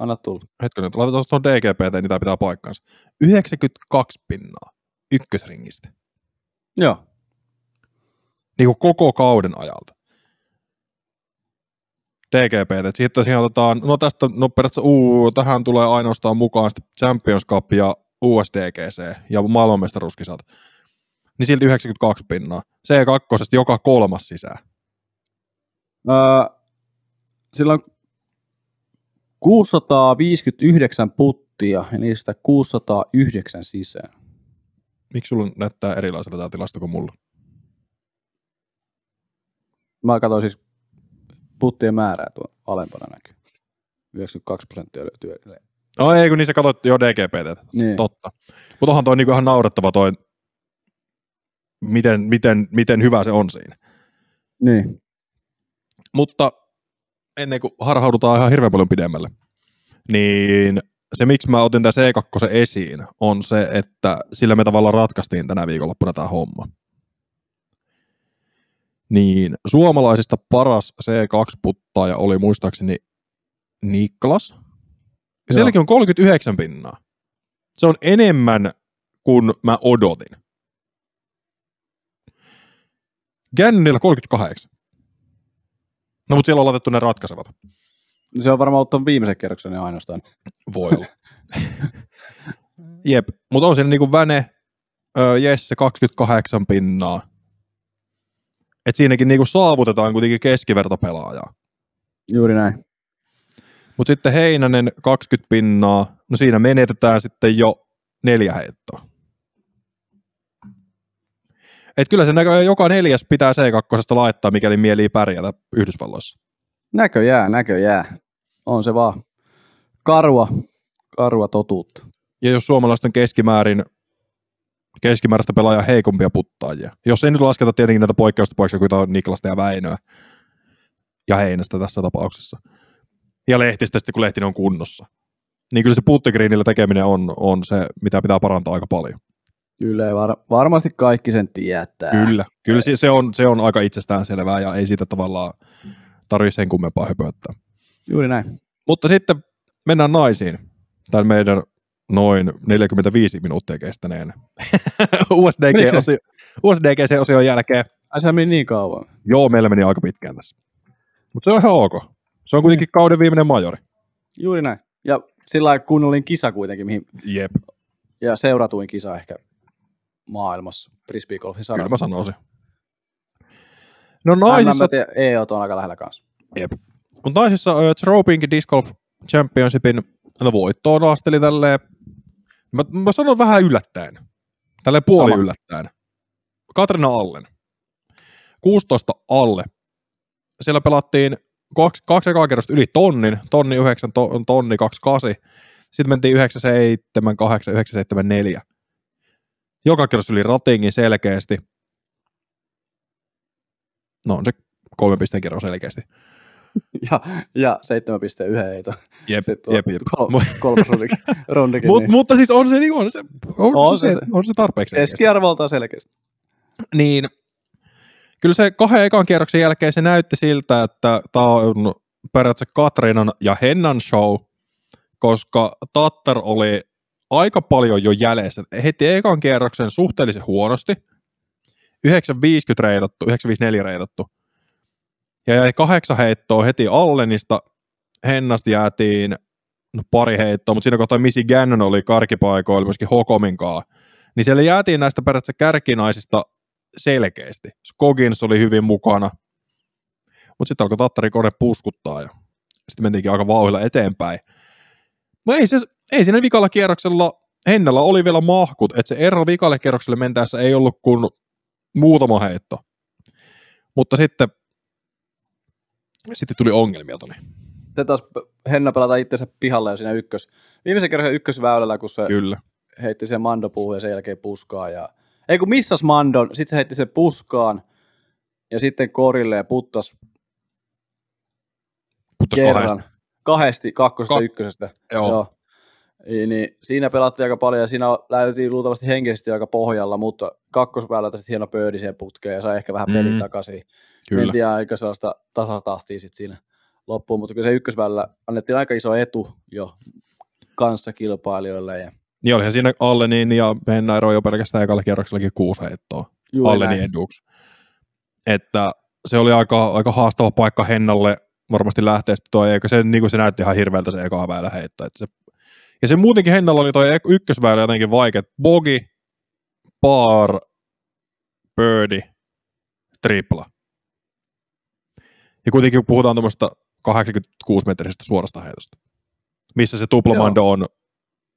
Anna tulla. Hetkinen, laitetaan tuohon DGPT, niin tämä pitää paikkaansa. 92 pinnaa ykkösringistä. Joo. niin kuin koko kauden ajalta. DGP, että sitten siihen otetaan, no tästä, no periaatteessa uu, tähän tulee ainoastaan mukaan sitten Champions Cup ja USDGC ja maailmanmestaruuskisat. Niin silti 92 pinnaa. C2 joka kolmas sisään. Öö, sillä on 659 puttia ja niistä 609 sisään. Miksi sulla näyttää erilaiselta tämä tilasto kuin mulla? Mä katsoin siis puttien määrää tuo alempana näkyy. 92 prosenttia löytyy edelleen. No ei, kun niissä katsot jo DGPT. Niin. Totta. Mutta onhan toi niinku ihan naurettava toi, miten, miten, miten hyvä se on siinä. Niin. Mutta ennen kuin harhaudutaan ihan hirveän paljon pidemmälle, niin se, miksi mä otin tämän C2 esiin, on se, että sillä me tavallaan ratkaistiin tänä viikonloppuna tämä homma. Niin suomalaisista paras C2-puttaaja oli muistaakseni Niklas. Ja sielläkin on 39 pinnaa. Se on enemmän kuin mä odotin. Gännillä 38. No mutta siellä on laitettu ne ratkaisevat. Se on varmaan ollut ton viimeisen kerroksen ja ainoastaan. Voi olla. Jep, mutta on siinä niinku Väne, ö, Jesse 28 pinnaa. Et siinäkin niinku saavutetaan kuitenkin keskivertopelaajaa. Juuri näin. Mutta sitten Heinänen 20 pinnaa, no siinä menetetään sitten jo neljä heittoa. Et kyllä se näköjään joka neljäs pitää C2 laittaa, mikäli mielii pärjätä Yhdysvalloissa. Näköjää, näköjää. On se vaan karua, karua totuutta. Ja jos suomalaiset on keskimäärin keskimääräistä pelaajaa heikompia puttaajia. Jos ei nyt lasketa tietenkin näitä poikkeustapauksia, kuten on Niklasta ja Väinöä ja Heinästä tässä tapauksessa. Ja Lehtistä sitten, kun Lehtinen on kunnossa. Niin kyllä se puttegriinillä tekeminen on, on se, mitä pitää parantaa aika paljon. Kyllä, var- varmasti kaikki sen tietää. Kyllä, kyllä se, se, on, se on aika itsestään selvää ja ei siitä tavallaan tarvitse sen kummempaa höpöttää. Juuri näin. Mutta sitten mennään naisiin. Tämän meidän noin 45 minuuttia kestäneen USDG-osio, USDGC-osion jälkeen. Ai se meni niin kauan. Joo, meillä meni aika pitkään tässä. Mutta se on ihan ok. Se on kuitenkin kauden viimeinen majori. Juuri näin. Ja sillä lailla kunnollinen kisa kuitenkin, mihin, Jep, ja seuratuin kisa ehkä maailmassa, frisbeegolfin kyllä saralla. mä sanoisin. No Naisissa... tiedän, EOT on aika lähellä kanssa. jep. Mut naisissa uh, Tropinkin Disc Golf Championshipin no, voittoon asteli tälleen, mä, mä sanon vähän yllättäen, tälleen puoli Sama. yllättäen. Katrina Allen, 16 alle. Siellä pelattiin kaksi, kaksi ekaa kerrosta yli tonnin, tonni 9, to, tonni 28. Sitten mentiin 97, 8, 974. Joka kerros yli ratingin selkeästi. No on se kolmen pisteen kerros selkeästi. Ja, ja 7,1 heito. Jep, Se tuo jep, jep. Kol, kolmas rundikin. rundikin Mut, niin. Mutta siis on se, niin on se, on, On se, se on se tarpeeksi. selkeästi. Keskiarvoltaan selkeästi. Niin kyllä se kahden ekan kierroksen jälkeen se näytti siltä, että tämä on periaatteessa Katrinan ja Hennan show, koska Tattar oli aika paljon jo jäljessä. Heti ekan kierroksen suhteellisen huonosti. 950 reitattu, 954 reitattu. Ja jäi kahdeksan heittoa heti Allenista. Hennasta jäätiin no, pari heittoa, mutta siinä kohtaa Missy Gannon oli karkipaikoilla myöskin Hokominkaan. Niin siellä jäätiin näistä periaatteessa kärkinaisista selkeästi. Skogins oli hyvin mukana. Mutta sitten alkoi Tattari kone puskuttaa ja sitten mentiinkin aika vauhilla eteenpäin. No ei, se, ei siinä vikalla kierroksella Hennellä oli vielä mahkut, että se ero vikalle kierrokselle mentäessä ei ollut kuin muutama heitto. Mutta sitten, sitten tuli ongelmia Toni. Se taas Henna pelata itsensä pihalle jo siinä ykkös. Viimeisen kerran ykkösväylällä, kun se Kyllä. heitti sen mandopuuhun ja sen jälkeen puskaa. Ja... Ei kun missas mandon, sitten se heitti sen puskaan ja sitten korille ja puttas Mutta kerran. kahdesta. Kahdesti kakkosesta Ka- ykkösestä. Joo. Joo. Niin, siinä pelattiin aika paljon ja siinä läytiin luultavasti henkisesti aika pohjalla, mutta kakkosväylältä sitten hieno pöydi siihen putkeen ja sai ehkä vähän pelin Mm. takaisin. Kyllä. Mentiin aika sellaista tasatahtia sitten siinä loppuun, mutta kyllä se ykkösväylällä annettiin aika iso etu jo kanssa kilpailijoille. Ja Niin olihan siinä Allenin ja Henna ero jo pelkästään ekalla kierroksellakin kuusi heittoa. Allenin eduksi. Että se oli aika, aika haastava paikka Hennalle varmasti lähteä sitten toi, eikö se, niin kuin se näytti ihan hirveältä se eka väylä heitto. Että se, ja se muutenkin Hennalla oli toi ykkösväylä jotenkin vaikea. Bogi, par, birdie, tripla. Ja kuitenkin puhutaan tuommoista 86-metrisestä suorasta heitosta, missä se tuplamando on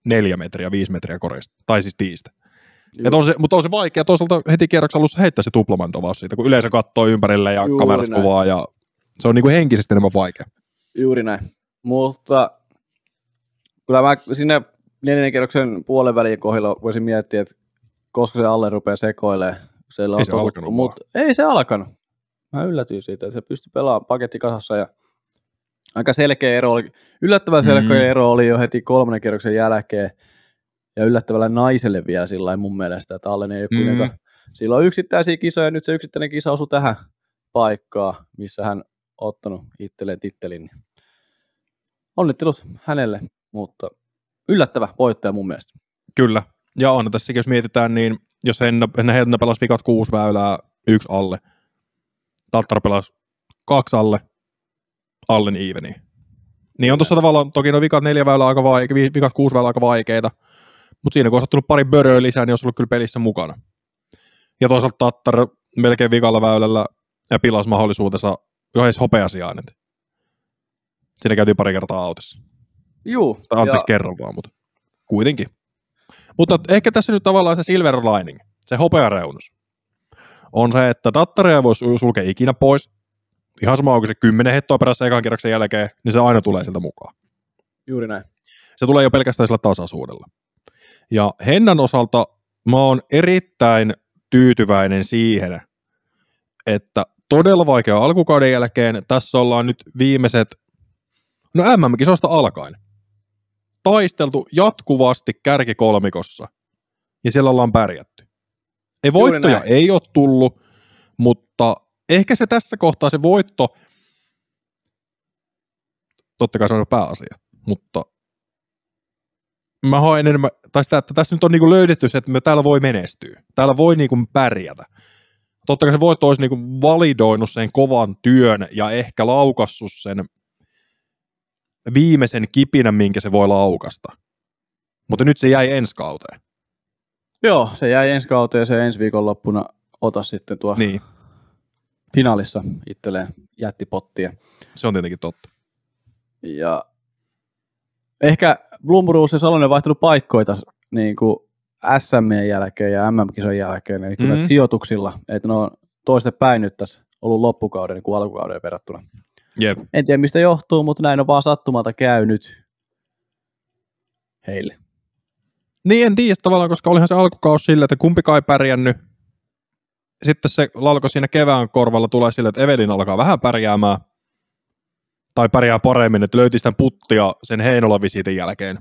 neljä metriä, viisi metriä korista, tai siis tiistä. Et on se, mutta on se vaikea toisaalta heti kierroksen alussa heittää se tuplamando vaan siitä, kun yleisö katsoo ympärille ja Juuri kamerat näin. kuvaa ja se on niinku henkisesti enemmän vaikea. Juuri näin. Mutta kyllä mä sinne neljännen kierroksen puolen välin kohdalla voisin miettiä, että koska se alle rupeaa sekoilemaan. Siellä Ei se alkanut mut, ei se alkanut. Mä yllätyin siitä, että se pystyi pelaamaan paketti kasassa ja aika selkeä ero oli, yllättävän selkeä Mm. ero oli jo heti kolmannen kierroksen jälkeen ja yllättävällä naiselle vielä sillä lailla mun mielestä, että Allen ei ole Mm. kuitenkaan, sillä on yksittäisiä kisoja, nyt se yksittäinen kisa osui tähän paikkaan, missä hän ottanut itselleen tittelin. niin Onnittelut hänelle, mutta yllättävä voittaja mun mielestä. Kyllä. Ja on tässäkin, jos mietitään, niin jos Henna, Henna, pelasi vikat kuusi väylää, yksi alle. Tattar pelasi kaksi alle, Allen eveni. Niin on tuossa tavallaan, toki no vikat neljä väylää aika vaike, vi- vikat kuusi väylää aika vaikeita, mutta siinä kun olisi ottanut pari böröä lisää, niin olisi ollut kyllä pelissä mukana. Ja toisaalta Tattar melkein vikalla väylällä ja pilasi mahdollisuutensa edes hopeasiaan. Siinä käytiin pari kertaa autossa. Juu, Tai anteeksi kerran vaan, mutta kuitenkin. Mutta ehkä tässä nyt tavallaan se silver lining, se hopeareunus, on se, että Tattaria ei voi sul- sulkea ikinä pois. Ihan sama, onko se 10 hettoa perässä ekan kierroksen jälkeen, niin se aina tulee sieltä mukaan. juuri näin. Se tulee jo pelkästään sillä tasaisuudella. Ja Hennan osalta mä oon erittäin tyytyväinen siihen, että todella vaikea alkukauden jälkeen tässä ollaan nyt viimeiset, no MM-kisoista alkaen, taisteltu jatkuvasti kärkikolmikossa ja siellä ollaan pärjätty. Ei voittoja näin. ei ole tullut, mutta ehkä se tässä kohtaa se voitto, totta kai se on pääasia, mutta mä haen enemmän, tai sitä, että tässä nyt on niinku löydetty se, että me täällä voi menestyä. Täällä voi niinku pärjätä. Totta kai se voitto olisi niinku validoinut sen kovan työn ja ehkä laukassut sen viimeisen kipinän, minkä se voi laukasta. Mutta nyt se jäi ensi kauteen. Joo, se jäi ensi kauteen ja se ensi viikon loppuna ota sitten tuo Niin, finaalissa itselleen jättipottia. se on tietenkin totta. Ja ehkä Blumruus ja Salonen vaihtanut paikkoja tässä niin kuin SM jälkeen ja MM-kisojen jälkeen, eli kyllä Mhm. sijoituksilla, että ne on toisten päin nyt tässä ollut loppukauden niin kuin alkukauden verrattuna. Jep. En tiedä mistä johtuu, mutta näin on vaan sattumalta käynyt heille. Niin en tiedä tavallaan, koska olihan se alkukausi sillä, että kumpikaan ei pärjännyt. Sitten se lalko siinä kevään korvalla tulee sille, että Evelin alkaa vähän pärjäämään. Tai pärjää paremmin, että löyti sitä puttia sen Heinolan visiitin jälkeen.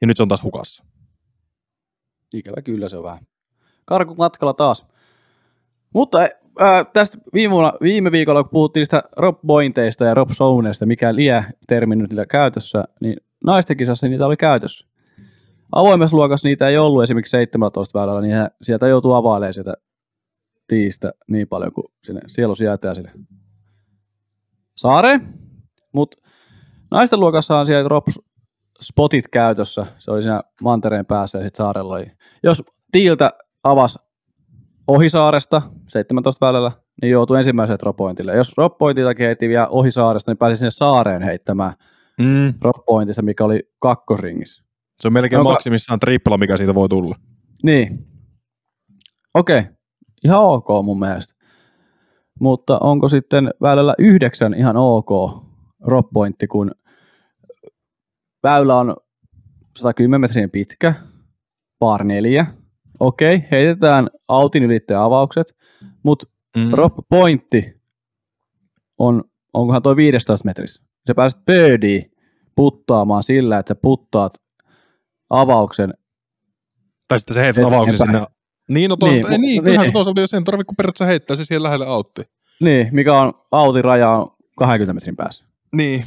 Ja nyt se on taas hukassa. Ikävä kyllä se on vähän. Karku matkalla taas. Mutta äh, tästä viime, vuonna, viime viikolla, kun puhuttiin niistä Rob Bointeista ja Rob Zoneista, mikä lie termi nyt käytössä, niin naisten kisassa niitä oli käytössä. Avoimessa luokassa niitä ei ollut esimerkiksi 17 väylällä, niin he- sieltä joutuu availemaan sieltä tiistä niin paljon kuin sinne sielu sietää sinne saareen. Mutta naisten luokassa on siellä Rob spotit käytössä. Se oli siinä mantereen päässä ja sitten saarella oli. Jos tiiltä avasi ohisaaresta 17 väylällä, niin joutui ensimmäiselle droppointille. Jos droppointiltakin heitti vielä ohisaaresta, niin pääsi sinne saareen heittämään Mm. droppointista, mikä oli kakkosringissä. Se on melkein Onko- maksimissaan tripla, mikä siitä voi tulla. Niin. Okei. Okay. Ihan ok mun mielestä. Mutta onko sitten väylällä yhdeksän ihan ok droppointti, kun väylä on 110 metriä pitkä, par neljä. Okei, okay, heitetään autin ylittäjä avaukset, mutta Mm. drop pointti on, onkohan toi 15 metrissä. Sä pääset birdiin puttaamaan sillä, että sä puttaat avauksen. Tai sitten se heität Eteenpäin. avauksen sinne. Niin, no toisaalta, Niin, niin, niin, mu- kyllähän niin. se toisaalta, jos sen tarvitse, kun periaatteessa heittää se siihen lähelle autti. Niin, mikä on autin raja on 20 metrin päässä. Niin.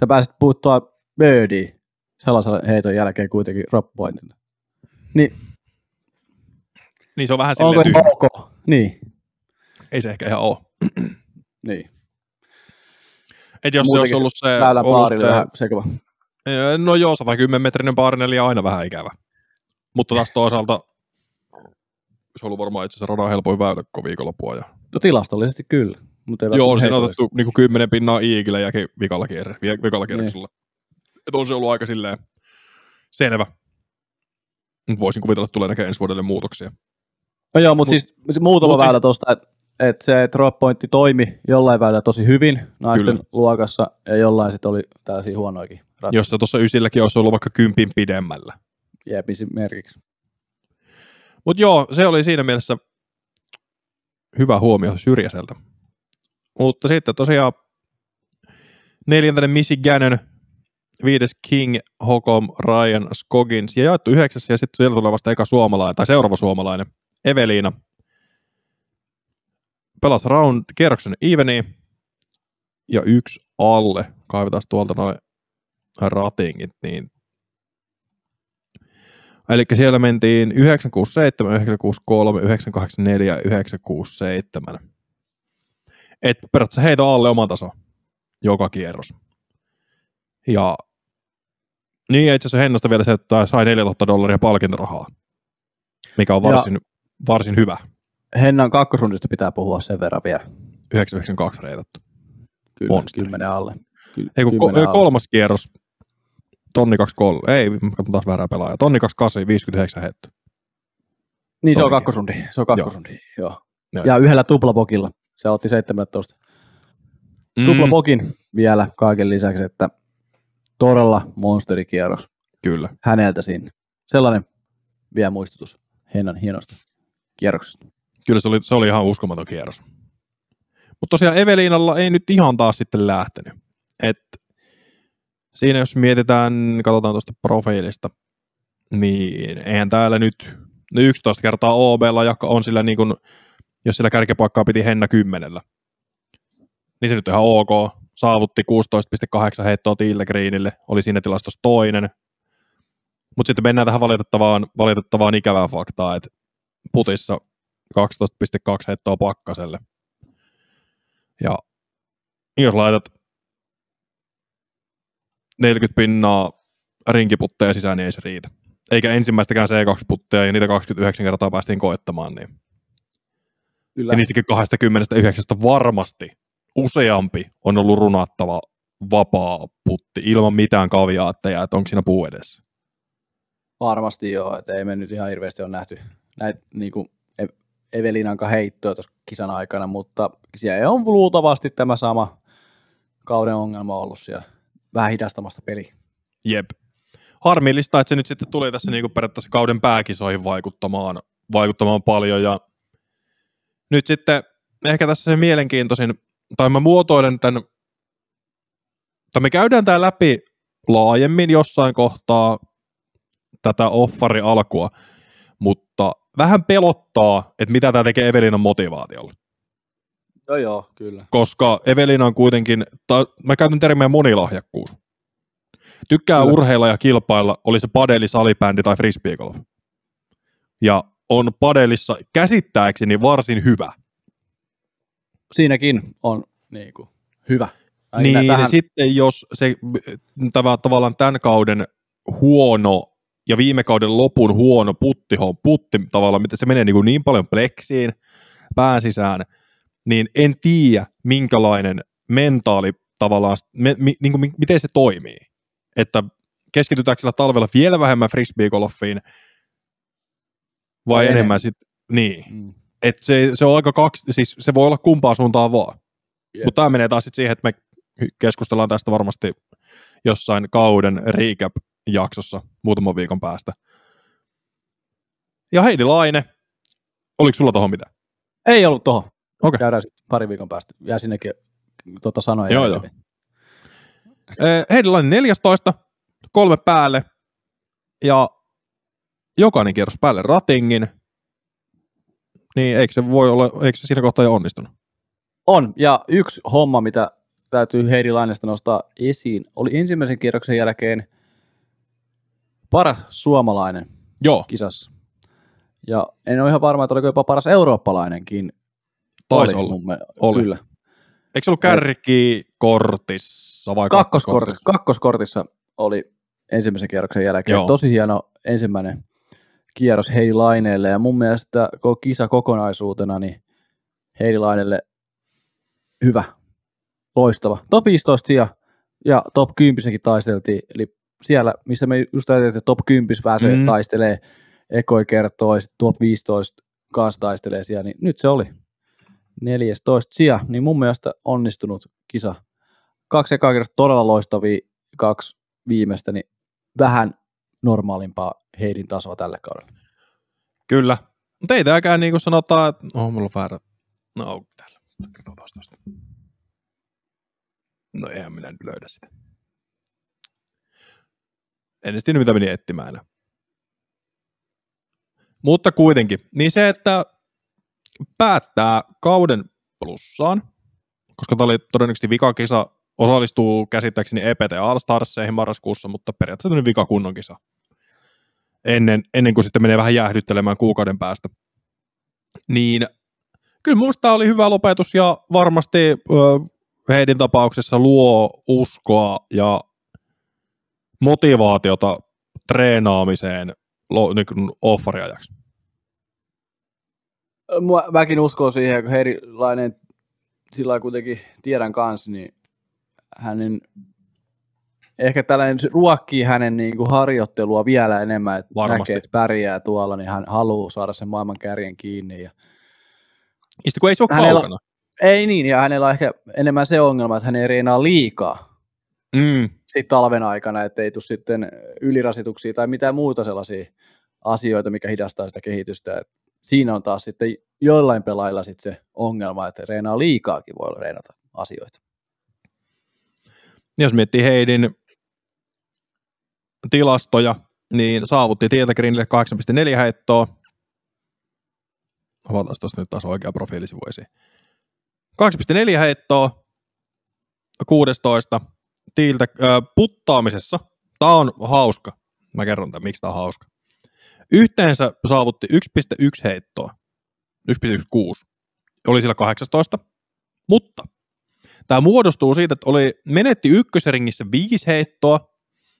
Sä pääset puuttua birdiin sellaisen heiton jälkeen kuitenkin drop pointilta. Niin, Niin se on vähän onko silleen tyhmä. ok? Niin, Ei se ehkä ihan ole. niin. Et jos se Muutenkin olisi ollut se... Väylän ollut se vähän sekava. No joo, 110 metrinen paarinelia on aina vähän ikävä. Mutta taas toisaalta se on ollut varmaan itse asiassa radan helpoin väylä koko viikonloppua. Ja... No tilastollisesti kyllä. Mutta ei Joo, on siinä otettu niinku 10 pinnaa iikille ja vikalla, kierre, vi- vikalla Niin. Kierroksella. Et on se ollut aika silleen selvä. Voisin kuvitella, että tulee näkemään ensi vuodelle muutoksia. No joo, mutta Mut- siis muutama mut siis- väylä tuosta, että et se drop pointti toimi jollain väylä tosi hyvin naisten Kyllä. luokassa ja jollain sitten oli tällaisia huonoikin ratkaisuja. Jos se tuossa ysilläkin olisi ollut vaikka kympin pidemmällä. Jep, esimerkiksi. Mutta joo, se oli siinä mielessä hyvä huomio Syrjäseltä. Mutta sitten tosiaan neljäntenä Missy Gannon, viides King, Hokom, Ryan, Scoggins ja jaettu yhdeksäs ja sitten siellä tulee vasta eka suomalainen, tai seuraava suomalainen, Eveliina. Pelasi round kierroksen eveni ja yksi alle. Kaivetaan tuolta noin ratingit, niin Eli siellä mentiin 967, 963, 984 ja 967. Et periaatteessa heito alle oman taso joka kierros. Ja niin ja itse asiassa Hennasta vielä se, että sai 4000 dollaria palkintorahaa, mikä on Ja- varsin, varsin hyvä. Hennan kakkosrundista pitää puhua sen verran vielä. 992 reitattu. Kyllä, Monsteri. kymmenen alle. Ky- Ei kun ko- alle. kolmas kierros, tonni 23, ei, katson taas väärää pelaajaa, tonni 28, 59 heitto. Niin se on kakkosrundi. Se on kakkosrundi, joo. Joo. Ja yhdellä tuplapokilla. Se otti 17. Mm, Tuplapokin vielä kaiken lisäksi, että todella monsterikierros kyllä. häneltä sinne. Sellainen vielä muistutus Hennan hienosta kierroksesta. Kyllä se oli, se oli ihan uskomaton kierros. Mutta tosiaan Eveliinalla ei nyt ihan taas sitten lähtenyt. Et siinä jos mietitään, katsotaan tuosta profiilista, niin eihän täällä nyt no 11 kertaa OBlla, joka on sillä niin kuin, jos sillä kärkipaikkaa piti Henna kymmenellä. Niin se nyt on ihan ok. Saavutti 16,8 heittoa Tille Greenille, oli siinä tilastossa toinen. Mutta sitten mennään tähän valitettavaan, valitettavaan ikävään faktaan, että putissa 12,2 heittoa pakkaselle. Ja jos laitat 40 pinnaa rinkiputteja sisään, niin ei se riitä. Eikä ensimmäistäkään C2-putteja, ja niitä 29 kertaa päästiin koettamaan. Niin. Kyllä. Ja niistäkin 29 varmasti useampi on ollut runattava vapaa putti ilman mitään kaviaatteja, että onko siinä puu edessä. Varmasti joo, että ei me nyt ihan hirveästi ole nähty näitä niin kuin Evelinankaan heittoa tuossa kisan aikana, mutta siellä on luultavasti tämä sama kauden ongelma ollut siellä vähän hidastamasta peli. Jep. Harmillista, että se nyt sitten tuli tässä niin periaatteessa kauden pääkisoihin vaikuttamaan, vaikuttamaan paljon ja nyt sitten ehkä tässä se mielenkiintoisin, tai mä muotoilen tämän, tai me käydään tämä läpi laajemmin jossain kohtaa tätä offari alkua, mutta vähän pelottaa, että mitä tämä tekee Evelinan motivaatiolle. Joo, joo, kyllä. koska Evelina on kuitenkin, ta, mä käytän termiä monilahjakkuus. Tykkää Kyllä. urheilla ja kilpailla, oli se padeli, salibändi tai frisbeegolf. Ja on padelissa käsittääkseni varsin hyvä. Siinäkin on niin kuin, hyvä. Ai, niin, tähän... sitten jos se tämä, tavallaan tämän kauden huono ja viime kauden lopun huono putti, putti tavallaan, miten se menee niin, kuin niin paljon pleksiin pään sisään, niin en tiedä minkälainen mentaali tavallaan, me, mi, niin kuin, mi- miten se toimii. Että keskitytäänkö sillä talvella vielä vähemmän frisbeegolfiin vai Vai enemmän, enemmän. sitten, niin. Mm. Et se, se on aika kaksi, siis se voi olla kumpaan suuntaan vaan. Jep. Mutta tämä menee taas sit siihen, että me keskustellaan tästä varmasti jossain kauden recap-jaksossa muutaman viikon päästä. Ja Heidi Laine, oliko sulla tuohon mitään? Ei ollut tohon. Okei. Käydään sitten pari viikon päästä. Jää sinnekin tota sanoja. Joo, joo. Heidi Laine 14, kolme päälle ja jokainen kierros päälle ratingin. Niin eikö se voi olla, eikö se siinä kohtaa jo onnistunut? On, ja yksi homma, mitä täytyy Heidi Lainesta nostaa esiin, oli ensimmäisen kierroksen jälkeen paras suomalainen Joo, kisassa. Ja en ole ihan varma, että oliko jopa paras eurooppalainenkin. taisi Oli olla. Oli. Kyllä. Eikö se ollut kärkikortissa vai Kakkoskortissa, kakkoskortissa oli ensimmäisen kierroksen jälkeen. Joo. Tosi hieno ensimmäinen kierros Heidi Laineelle. Ja mun mielestä koko kisa kokonaisuutena, niin Heidi Lainelle hyvä, loistava. Top 15 sija ja top 10 taisteltiin. Eli siellä, missä me just ajateltiin, että top 10 pääsee Mm. taistelee, Ekoi kertoo, ja sit top 15 kanssa taistelee siellä, niin nyt se oli 14 sija, niin mun mielestä onnistunut kisa. Kaksi ekaa kertaa todella loistavia, kaksi viimeistä, niin vähän normaalimpaa Heidin tasoa tälle kaudelle. Kyllä. Mutta ei tämäkään niin kuin sanotaan, että oh, mulla on väärä. No, täällä. Tosta. No eihän minä nyt löydä sitä. En edes tiedä, mitä meni etsimään. Mutta kuitenkin, niin se, että päättää kauden plussaan, koska tämä oli todennäköisesti vikakisa, osallistuu käsittääkseni EPT All-Starseihin marraskuussa, mutta periaatteessa tämmöinen vika kunnon kisa. Ennen, ennen kuin sitten menee vähän jäähdyttelemään kuukauden päästä. Niin kyllä minusta oli hyvä lopetus ja varmasti ö, Heidin tapauksessa luo uskoa ja motivaatiota treenaamiseen niin offariajaksi. Mua, mäkin uskon siihen, kun Heidi Lainen sillä kuitenkin tiedän kanssa, niin hänen ehkä tällainen ruokkii hänen niin kuin harjoittelua vielä enemmän, että Varmasti. näkee, että pärjää tuolla, niin hän haluaa saada sen maailman kärjen kiinni. Ja... Sitten kun ei se ole Hänellä- kaukana. Ei niin, ja hänellä on ehkä enemmän se ongelma, että hän ei reenaa liikaa Mm, sit talven aikana, että ei tule sitten ylirasituksia tai mitään muuta sellaisia asioita, mikä hidastaa sitä kehitystä. Et siinä on taas sitten joillain pelaajilla sit se ongelma, että reenaa liikaakin voi reenata asioita. Jos miettii Heidin tilastoja, niin saavutti Tietägrinille 8,4 heittoa. Avataan tuosta nyt taas oikea profiilisivu esiin. 8,4 heittoa, 16 tiiltä, äh, puttaamisessa. Tämä on hauska. Mä kerron tämän, miksi tämä on hauska. Yhteensä saavutti 1,1 heittoa. 1,16. Oli sillä 18. Mutta Tämä muodostuu siitä, että oli, menetti ykkösringissä viisi heittoa,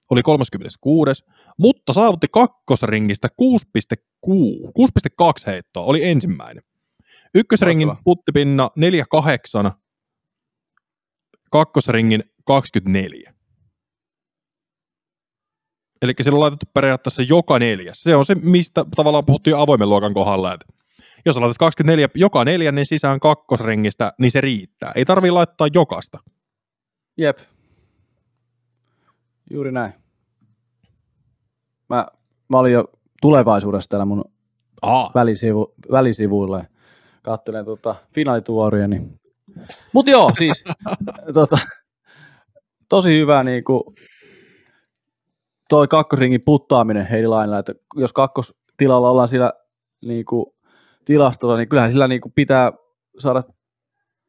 oli 36, mutta saavutti kakkosringistä 6,6, 6,2 heittoa, oli ensimmäinen. Ykkösringin puttipinna 48, kakkosringin 24. Eli sillä on laitettu periaatteessa joka neljäs. Se on se, mistä tavallaan puhuttiin avoimen luokan kohdalla, että jos laitat 24 joka neljännen sisään kakkosringistä, niin se riittää. Ei tarvii laittaa jokasta. Jep. Juuri näin. Mä, mä olin jo tulevaisuudessa täällä mun Aa, välisivu, välisivuilla ja katselen tota finaalituoria. Niin. Mutta joo, siis tota, tosi hyvä niin kuin, toi kakkosringin puttaaminen Heidi Lainilla, että jos kakkostilalla ollaan sillä niin kuin, tilastolla, niin kyllähän sillä niin kuin, pitää saada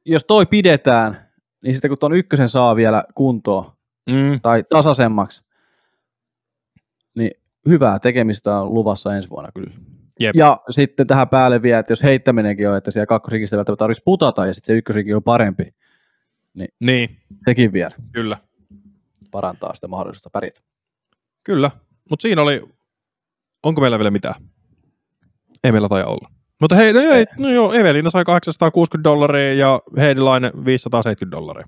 jos toi pidetään, niin sitten kun tuon ykkösen saa vielä kuntoon Mm, tai tasaisemmaksi, niin hyvää tekemistä on luvassa ensi vuonna kyllä. Jep. Ja sitten tähän päälle vielä, että jos heittäminenkin on, että siellä kakkosrinkistä välttämättä tarvitsisi putata ja sitten se ykkösrinki on parempi, niin, sekin vielä kyllä. parantaa sitä mahdollisuutta pärjätä. Kyllä. Mutta siinä oli, onko meillä vielä mitään? Ei meillä taida olla. Mutta hei, no, ei, no joo, Evelina sai 860 dollaria ja Heidilainen 570 dollaria.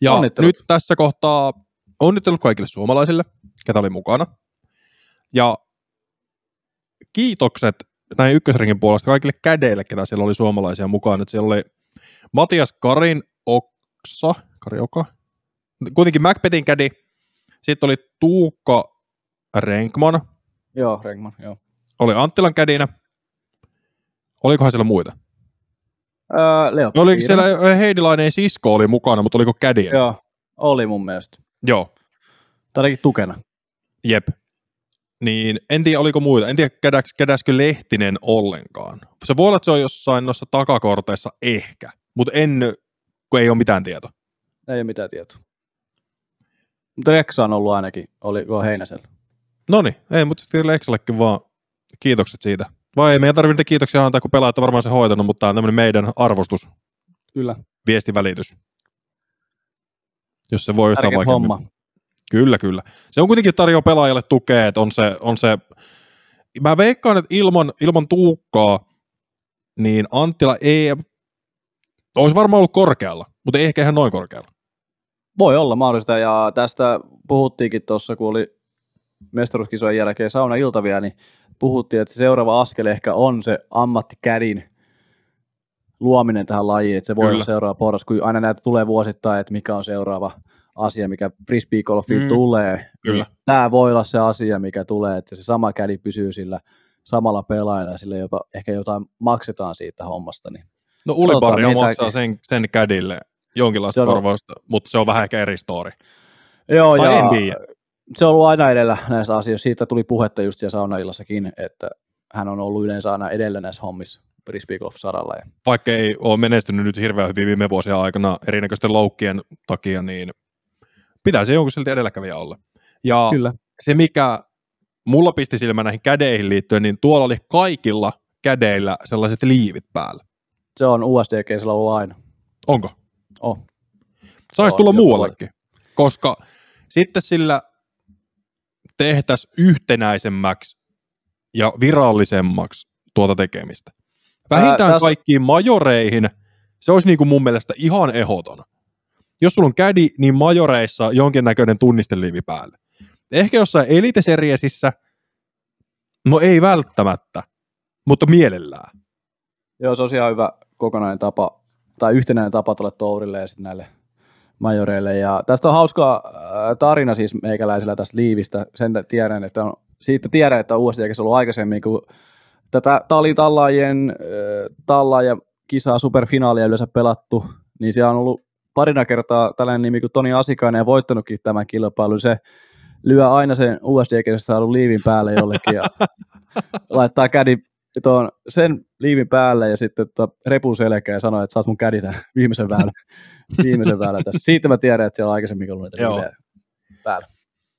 Ja nyt tässä kohtaa onnittelut kaikille suomalaisille, ketä oli mukana. Ja kiitokset näin ykkösringin puolesta kaikille kädeille, ketä siellä oli suomalaisia mukana. Siellä oli Matias Karin Oksa, Kari Oka, kuitenkin Macbethin kädi. Sitten oli Tuukka Renkman, Joo, Renkman, joo. oli Anttilan kädinä. Olikohan siellä muita? Öö, Leo. Oliko siellä Heidilainen sisko oli mukana, mutta oliko kädiä? Joo, oli mun mielestä. Joo. Tai tukena. Jep. Niin en tiedä, oliko muita. En tiedä, kädäks, kädäskö Lehtinen ollenkaan. Se voi olla, että se on jossain noissa takakorteissa ehkä, mutta en, kun ei ole mitään tietoa. Ei ole mitään tietoa. Mutta Reksa on ollut ainakin, oliko Heinäsellä. No niin, ei, mutta sitten Leksallekin vaan kiitokset siitä. Vai ei meidän tarvitse kiitoksia antaa, kun pelaajat on varmaan se hoitanut, mutta tämä on tämmöinen meidän arvostus, Kyllä, viestivälitys. Jos se voi yhtään vaikeammin. homma. Kyllä, kyllä. Se on kuitenkin tarjoaa pelaajalle tukea, että on se, on se mä veikkaan, että ilman, ilman tuukkaa, niin Anttila ei, olisi varmaan ollut korkealla, mutta ei ehkä ihan noin korkealla. Voi olla mahdollista, ja tästä puhuttiinkin tuossa, kun oli mestaruuskisojen jälkeen sauna-ilta vielä, niin puhuttiin, että se seuraava askel ehkä on se ammattikädin luominen tähän lajiin, että se voi Kyllä. olla seuraava porras, kun aina näitä tulee vuosittain, että mikä on seuraava asia, mikä frisbeegolfiin Mm, mm, tulee. kyllä. Niin tämä voi olla se asia, mikä tulee, että se sama kädi pysyy sillä samalla pelaajalla, ja sille jopa, ehkä jotain maksetaan siitä hommasta. Niin. No Ulibarri Katsotaan, maksaa sen, sen kädille jonkinlaista Se on- korvausta, mutta se on vähän ehkä eri story. Joo, Tai ja en tiedä. Se on ollut aina edellä näissä asioissa. Siitä tuli puhetta just siellä saunaillassakin, että hän on ollut yleensä aina edellä näissä hommissa frisbee golf-saralla. Ja Vaikka ei ole menestynyt nyt hirveän hyvin viime vuosien aikana erinäköisten loukkien takia, niin pitää se jonkun silti edelläkävijä olla. Ja Kyllä. se, mikä mulla pisti silmään näihin kädeihin liittyen, niin tuolla oli kaikilla kädeillä sellaiset liivit päällä. Se on USDG, sillä on ollut aina. Onko? Oh. Saisi On, tulla muuallekin. Koska sitten sillä tehtäisiin yhtenäisemmäksi ja virallisemmaksi tuota tekemistä. Vähintään Ää, tästä- kaikkiin majoreihin se olisi niin kuin mun mielestä ihan ehdoton. Jos sulla on kädi, niin majoreissa jonkinnäköinen tunnisteliivi päälle. Ehkä jossain eliteseriesissä, no ei välttämättä, mutta mielellään. Joo, se on ihan hyvä kokonainen tapa, tai yhtenäinen tapa tuolle tourille ja sitten näille majoreille. Ja tästä on hauska äh, tarina siis meikäläisellä tästä liivistä. Sen tiedän, että on, siitä tiedän, että on USDG ollut aikaisemmin, kun tätä Tali Tallaajien äh, Tallaaja kisaa superfinaalia yleensä pelattu, niin siellä on ollut parina kertaa tällainen nimi kuin Toni Asikainen ja voittanutkin tämän kilpailun. Se lyö aina sen USDG saadun liivin päälle jollekin ja laittaa kädi tuon sen liivin päälle ja sitten tota repun selkään ja sanoi, että saat mun kädi tämän viimeisen väylän. Viimeisen väylän tässä. Siitä mä tiedän, että siellä on aikaisemmin ollut niitä Joo. päällä.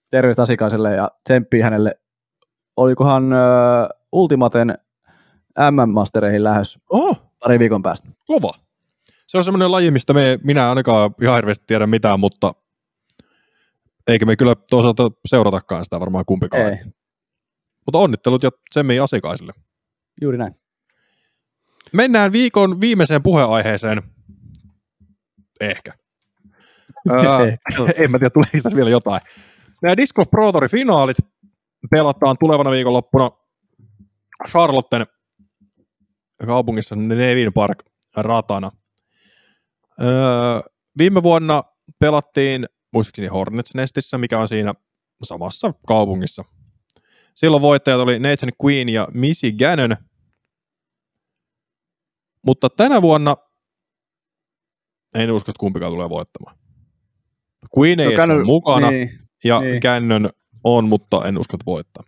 Terveys Asikaiselle ja tsemppii hänelle. Olikohan äh, Ultimaten MM-mastereihin lähes Oh, pari viikon päästä. kova. Se on semmoinen laji, mistä me, minä ainakaan ihan hirveästi tiedä mitään, mutta eikä me kyllä toisaalta seuratakaan sitä varmaan kumpikaan. Ei, Mutta onnittelut ja Semmi Asikaisille. juuri näin. Mennään viikon viimeiseen puheenaiheeseen. Ehkä. Öö, en mä tiedä, tuleeko tästä vielä jotain. Nämä Disc Golf Pro Tourin finaalit pelataan tulevana viikonloppuna Charlotten kaupungissa Nevin Park ratana. Öö, viime vuonna pelattiin muistaakseni Hornets Nestissä, mikä on siinä samassa kaupungissa. Silloin voittajat oli Nathan Queen ja Missy Gannon. Mutta tänä vuonna en usko, että kumpikaan tulee voittamaan. Queen ei No, edes ole Gannon- mukana Niin, ja niin. Gannon on, mutta en usko, että voittaa.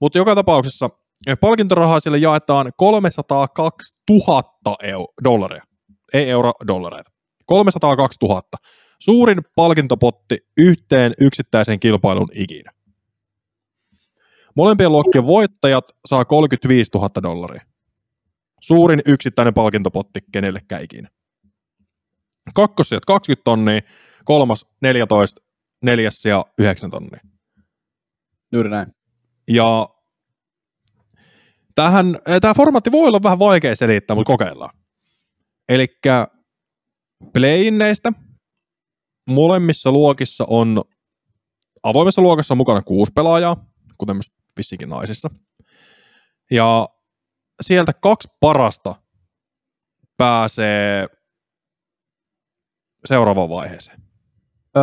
Mutta joka tapauksessa eh, palkintorahaa sille jaetaan 302 000 eu- dollaria. ei euro, dollareita. 302 000. Suurin palkintopotti yhteen yksittäiseen kilpailuun ikinä. Molempien luokkien voittajat saa 35 000 dollaria. Suurin yksittäinen palkintopotti kenellekään ikinä. Kakkossijat 20 tonnia, kolmas 14, neljäs ja 9 tonnia. Juuri näin. Ja tähän, tämä formaatti voi olla vähän vaikea selittää, mutta kokeillaan. Eli playinneistä molemmissa luokissa on, avoimessa luokassa on mukana kuusi pelaajaa, kuten myös vissikin naisissa. Ja sieltä kaksi parasta pääsee seuraavaan vaiheeseen. Öö,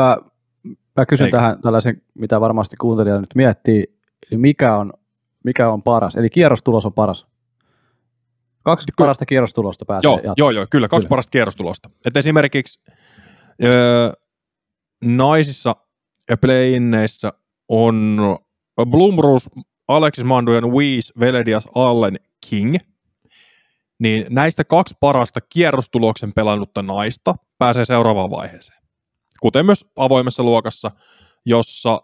mä kysyn Eikö? tähän tällaisen, mitä varmasti kuuntelija nyt miettii, eli mikä on, mikä on paras, eli kierrostulos on paras. Kaksi Ky- parasta kierrostulosta pääsee Joo, jatkoon. joo, joo, kyllä, kaksi Kyllä. parasta kierrostulosta. Et esimerkiksi öö, naisissa ja play-inneissä on Blumrus, Alexis Mandujan, Weiss, Veledias, Allen, King. Niin näistä kaksi parasta kierrostuloksen pelannutta naista pääsee seuraavaan vaiheeseen. Kuten myös avoimessa luokassa, jossa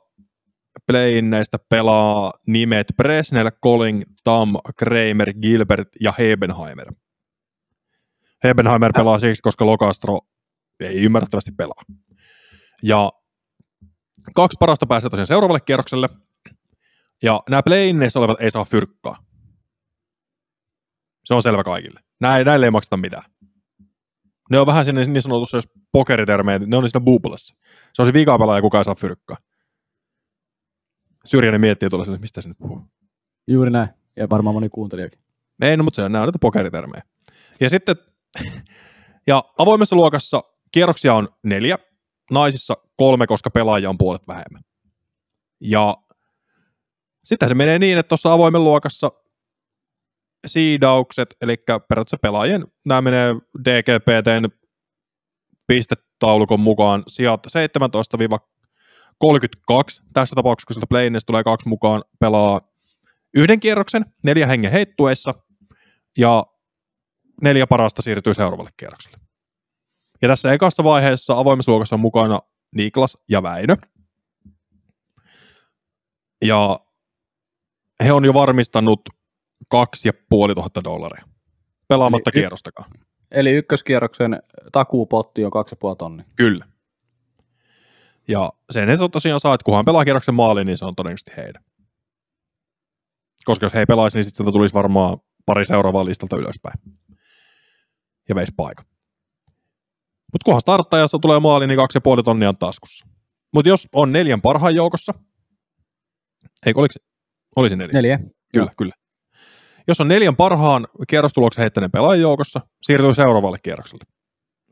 play-inneistä pelaa nimet Presnell, Colling, Tam, Kramer, Gilbert ja Hebenheimer. Hebenheimer pelaa siksi, koska Lokastro ei ymmärrettävästi pelaa. Ja kaksi parasta pääsee tosiaan seuraavalle kierrokselle. Ja nämä play olevat ei saa fyrkkaa. Se on selvä kaikille. Näille, näille ei makseta mitään. Ne on vähän sinne niin sanotussa, jos pokeritermejä, ne on siinä buuplassa. Se on se vikapelaaja, kuka ei saa fyrkkaa. Syrjäinen miettii tuolla sille, mistä se nyt puhuu. Juuri näin, ja varmaan moni kuuntelijakin. Ei, no, mutta se on näitä pokeritermejä. Ja sitten, ja avoimessa luokassa kierroksia on neljä, naisissa kolme, koska pelaajia on puolet vähemmän. Ja sitten se menee niin, että tuossa avoimen luokassa siidaukset, eli periaatteessa pelaajien, nämä menee DGPTn pistetaulukon mukaan sijat 17-32. Tässä tapauksessa, kun sieltä play tulee kaksi mukaan, pelaa yhden kierroksen, neljä hengen heittueissa, ja neljä parasta siirtyy seuraavalle kierrokselle. Ja tässä ekassa vaiheessa avoimessa luokassa on mukana Niklas ja Väinö. Ja he on jo varmistanut kaksi ja puoli tuhatta dollaria. Pelaamatta Eli- kierrostakaan. Eli ykköskierroksen takuupotti on 2,5 tonnia. Kyllä. Ja sen he tosiaan saa, että kunhan pelaa kierroksen maaliin, niin se on todennäköisesti heidän. Koska jos he ei pelaisi, niin sitten tulisi varmaan pari seuraavaa listalta ylöspäin. Ja veisi paikan. Mutta kunhan starttajassa tulee maali, niin kaksi ja puoli tonnia on taskussa. Mutta jos on neljän parhaan joukossa, eikö oliko se, oli se neljä? Neljä. Kyllä, Joo. kyllä. Jos on neljän parhaan kierrostuloksen heittäneen pelaajan joukossa, siirtyy seuraavalle kierrokselle.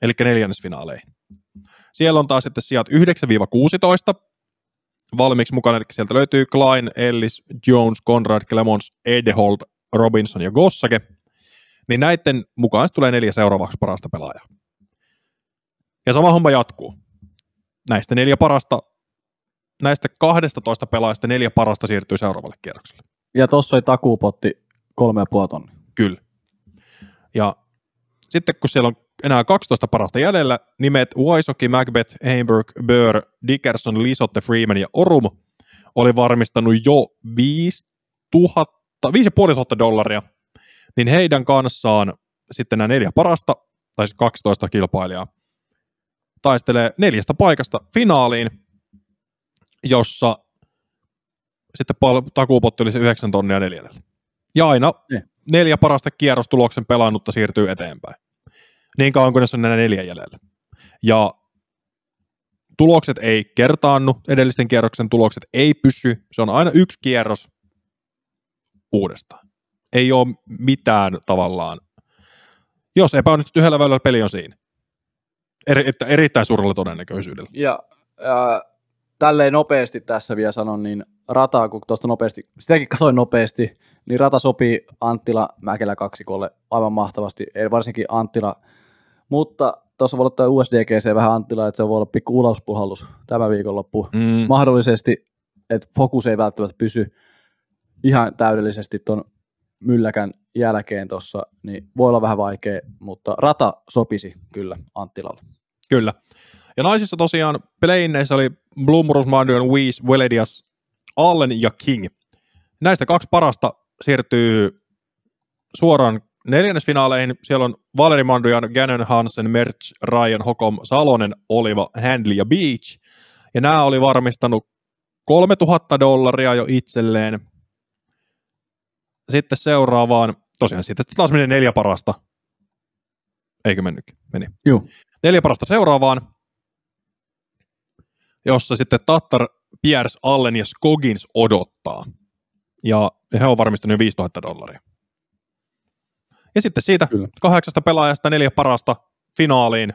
Eli neljännesfinaaleihin. Siellä on taas sitten sijat 9-16 valmiiksi mukana, eli sieltä löytyy Klein, Ellis, Jones, Conrad, Clemons, Edehold, Robinson ja Gossake. Niin näiden mukaan tulee neljä seuraavaksi parasta pelaajaa. Ja sama homma jatkuu. Näistä neljä parasta, näistä 12 pelaajasta neljä parasta siirtyy seuraavalle kierrokselle. Ja tossa oli takuupotti 3,5 tonnia. Kyllä. Ja sitten kun siellä on enää 12 parasta jäljellä, nimet Waisoki, Macbeth, Heimberg, Burr, Dickerson, Lisotte, Freeman ja Orum oli varmistanut jo 5000, 5500 dollaria, niin heidän kanssaan sitten nämä neljä parasta, tai siis 12 kilpailijaa, taistelee neljästä paikasta finaaliin, jossa sitten takuupotti oli se 9 tonnia neljännellä. Ja aina Niin. neljä parasta kierrostuloksen pelannutta siirtyy eteenpäin. Niin kauan kunnes on nämä neljä jäljellä. Ja tulokset ei kertaannu, edellisten kierroksen tulokset ei pysy, se on aina yksi kierros uudestaan. Ei ole mitään tavallaan. Jos epäonnistut yhdellä väylällä, peli on siinä. Eri, että erittäin suurella todennäköisyydellä. Ja äh, tälleen nopeasti tässä vielä sanon, niin rata, kun tuosta nopeasti, sitäkin katsoin nopeasti, niin rata sopii Anttila Mäkelä kaksikolle aivan mahtavasti, ei varsinkin Anttila, mutta tuossa voi ottaa USDGC vähän Anttila, että se voi olla pikku ulouspuhallus tämä viikonloppu. Mm. Mahdollisesti, että fokus ei välttämättä pysy ihan täydellisesti tuon mylläkän jälkeen tuossa, niin voi olla vähän vaikea, mutta rata sopisi kyllä Anttilalle. Kyllä. Ja naisissa tosiaan playineissä oli Blumurus, Mandion, Weiss, Veledias, Allen ja King. Näistä kaksi parasta siirtyy suoraan neljännesfinaaleihin. Siellä on Valeri Mandujan, Gannon Hansen, Merch, Ryan, Hokom, Salonen, Oliva, Handley ja Beach. Ja nämä oli varmistanut 3000 dollaria jo itselleen. Sitten seuraavaan, tosiaan siitä taas meni neljä parasta. Eikö mennytkin? Meni. Joo. Neljä parasta seuraavaan, jossa sitten Tattar, Piers, Allen ja Skogins odottaa. Ja he on varmistanut 5000 dollaria. Ja sitten siitä Kyllä. kahdeksasta pelaajasta neljä parasta finaaliin,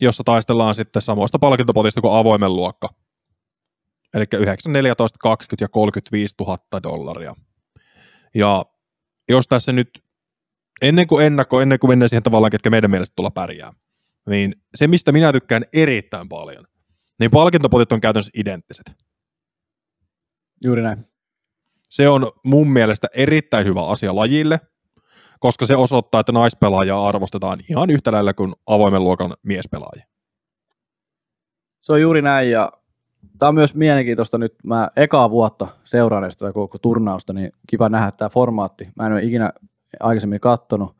jossa taistellaan sitten samoista palkintopotista kuin avoimen luokka. Eli 9, 14, 20 ja 35 000 dollaria. Ja jos tässä nyt, ennen kuin ennakko, ennen kuin mennään siihen tavallaan, ketkä meidän mielestä tulla pärjää, niin se, mistä minä tykkään erittäin paljon, niin palkintopotit on käytännössä identtiset. Juuri näin. Se on mun mielestä erittäin hyvä asia lajille, koska se osoittaa, että naispelaajaa arvostetaan ihan yhtä lailla kuin avoimen luokan miespelaajia. Se on juuri näin ja tämä on myös mielenkiintoista nyt. Mä ekaa vuotta seuraan sitä koko turnausta, niin kiva nähdä tämä formaatti. Mä en ole ikinä aikaisemmin kattonut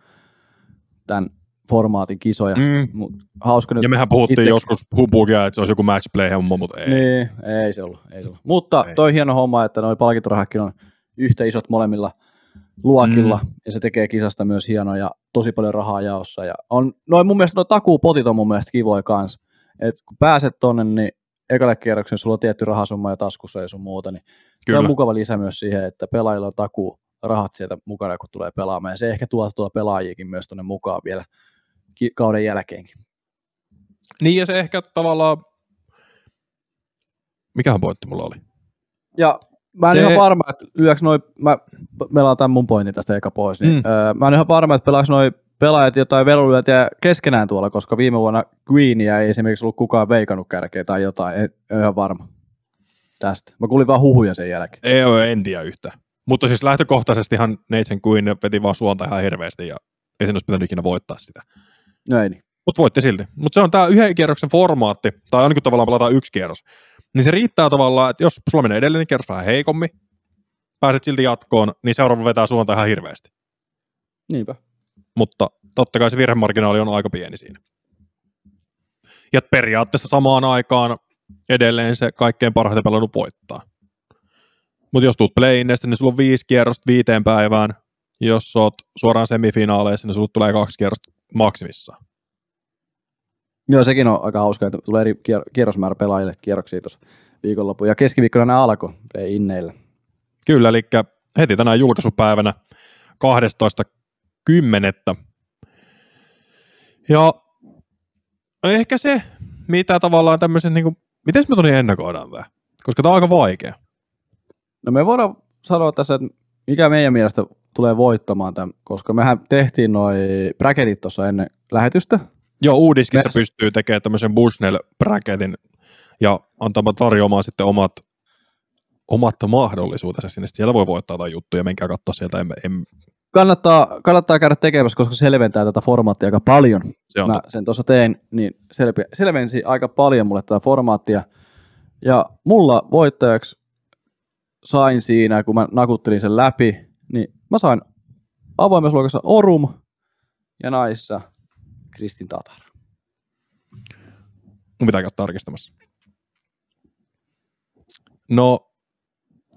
tämän formaatin kisoja, Mm. mutta hauska nyt. Ja mehän puhuttiin itse- joskus humpuukia, että se olisi joku match play homma, mutta ei. Niin, ei se ollut. Ei se ollut. Mutta Ei. toi hieno homma, että noi palkintorahakin on yhtä isot molemmilla luokilla, mm. ja se tekee kisasta myös hienoa ja tosi paljon rahaa jaossa. Ja on, noin mun mielestä noi takuupotit on mun mielestä kivoja kans. Et kun pääset tonne, niin ekalle kierrokselle sulla on tietty rahasumma ja taskussa ja sun muuta, niin Kyllä. on mukava lisä myös siihen, että pelaajilla on takuu rahat sieltä mukana, kun tulee pelaamaan. Ja se ehkä tuo, tuo pelaajiakin myös tonne mukaan vielä kauden jälkeenkin. Niin ja se ehkä tavallaan, mikähän pointti mulla oli? Ja mä en Se- ihan varma, että lyöks noi, mä melaan tämän mun pointin tästä eka pois, niin Mm. öö, mä en ihan varma, että pelaaks noi pelaajat jotain velulyöntiä keskenään tuolla, koska viime vuonna Queenia ei esimerkiksi ollut kukaan veikannut kärkeä tai jotain, en, en ihan varma tästä. Mä kuulin vaan huhuja sen jälkeen. Ei ole, en tiedä yhtä. Mutta siis lähtökohtaisestihan Nathan Quinn veti vaan suonta ihan hirveästi ja ei sen olisi pitänyt ikinä voittaa sitä. Ei niin. Mutta voitti silti. Mutta se on tämä yhden kierroksen formaatti, tai aina kun tavallaan pelataan yksi kierros, niin se riittää tavallaan, että jos sulla menee edellinen kierros vähän heikommin, pääset silti jatkoon, niin seuraava vetää suonta ihan hirveästi. Niinpä. Mutta totta kai se virhemarginaali on aika pieni siinä. Ja periaatteessa samaan aikaan edelleen se kaikkein parhaiten pelannut voittaa. Mutta jos tuut playinneistä, niin sulla on viisi kierrosta viiteen päivään. Jos oot suoraan semifinaaleissa, niin sulla tulee kaksi kierrosta maksimissaan. Joo, sekin on aika hauska, että tulee eri kier- kierrosmäärä pelaajille kierroksia tuossa viikonloppuun. Ja keskiviikkona nämä alkoi inneillä. Kyllä, eli heti tänään julkaisupäivänä 12.10. Ja ehkä se, mitä tavallaan tämmöisen, niin kuin, miten me tuli ennakoidaan vähän? Koska tämä on aika vaikea. No me voidaan sanoa tässä, että mikä meidän mielestä tulee voittamaan tämän, koska mehän tehtiin noi bracketit tuossa ennen lähetystä. Joo, Uudiskissa Me- pystyy tekemään tämmöisen Bushnell bracketin ja antamaan tarjoamaan sitten omat, omat mahdollisuutensa sinne. Sitten Siellä voi voittaa jotain juttuja, menkää katsoa sieltä. En, en, Kannattaa, kannattaa käydä tekemässä, koska se selventää tätä formaattia aika paljon. se on Mä totta. sen tuossa tein, niin selvi, selvensi aika paljon mulle tätä formaattia. Ja mulla voittajaksi sain siinä, kun mä nakuttelin sen läpi, niin mä sain avoimessa luokassa Orum ja naissa Kristin Tatar. Mun pitää käydä tarkistamassa. No,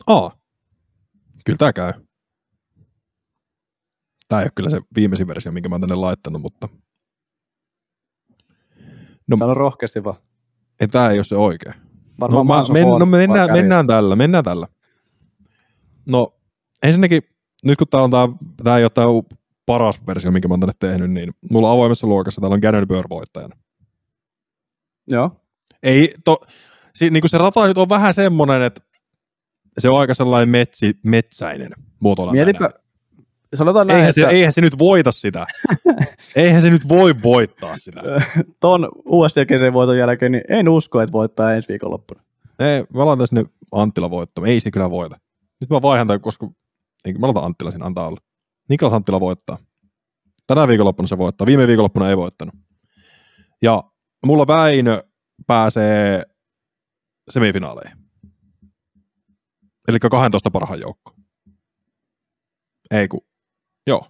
A. Kyllä tää käy. Tää ei ole kyllä se viimeisin versio, minkä mä oon tänne laittanut, mutta No- Sano rohkeasti vaan. ei, tää ei ole se oikea. No, mä, men, no mennään, mennään tällä, mennään tällä. No, ensinnäkin, nyt kun tää on tää, tää ei ole tää paras versio, minkä mä oon tänne tehnyt, niin mulla avoimessa luokassa täällä on Gannon Burr voittajana. Joo. Ei, to, si, niin se rata nyt on vähän semmoinen, että se on aika sellainen metsi, metsäinen muotoilla. Mietipä, sanotaan näin, Eihän se, että eihän se nyt voita sitä. eihän se nyt voi voittaa sitä. ton USD-kesän voiton jälkeen, niin en usko, että voittaa ensi viikonloppuna. Ei, mä laitan sinne Anttila voittamaan. Ei se kyllä voita. Nyt mä vaihan tämän, koska Niin, mä laitan Anttila siinä antaa olla. Niklas Anttila voittaa. Tänä viikonloppuna se voittaa. Viime viikonloppuna ei voittanut. Ja mulla Väinö pääsee semifinaaleihin. Eli 12 parhaan joukko. Ei ku. Joo.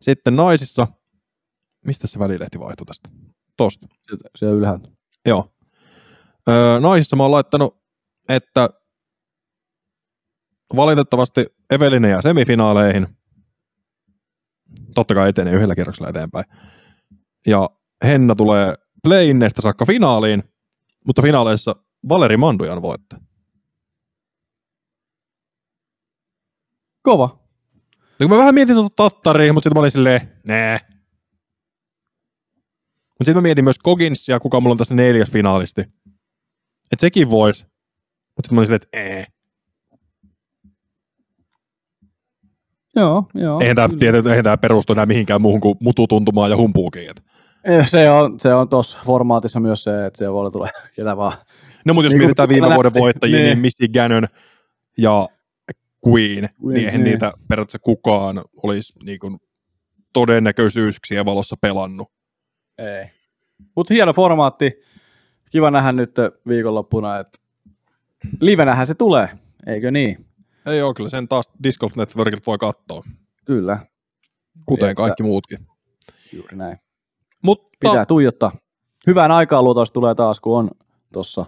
Sitten naisissa. Mistä se välilehti vaihtui tästä? Tosta. Sieltä, siellä ylhäältä. Joo. Öö, naisissa mä oon laittanut, että valitettavasti Eveline jää semifinaaleihin. Totta kai etenee yhdellä kierroksella eteenpäin. Ja Henna tulee play-inneistä saakka finaaliin, mutta finaaleissa Valeri Mandujan voittaa. Kova. Ja kun mä vähän mietin tuota Tattariin, mutta sitten mä olin silleen, nee. Mutta sitten mä mietin myös Koginsia, kuka mulla on tässä neljäs finaalisti. Että sekin vois. Mutta mä olin silleen, että ee. Joo, joo. Eihän tämä, kyllä. tiety, eihän tämä perustu enää mihinkään muuhun kuin mututuntumaan ja humpuukin. Se on, se on tuossa formaatissa myös se, että se voi tulla ketä vaan. No mutta jos Niin mietitään viime vuoden voittajia, niin, niin. Gannon ja Queen, Queen, niin eihän niin. niitä periaatteessa kukaan olisi niin kuin, todennäköisyyksien valossa pelannut. Ei. Mutta hieno formaatti. Kiva nähdä nyt viikonloppuna, että livenähän se tulee, eikö niin? Ei ole, kyllä sen taas Disc Golf Networkilta voi katsoa, Kyllä, kuten Että- kaikki muutkin. juuri näin. Mutta Pitää tuijottaa. Hyvään aikaan luultavasti tulee taas, kun on tuossa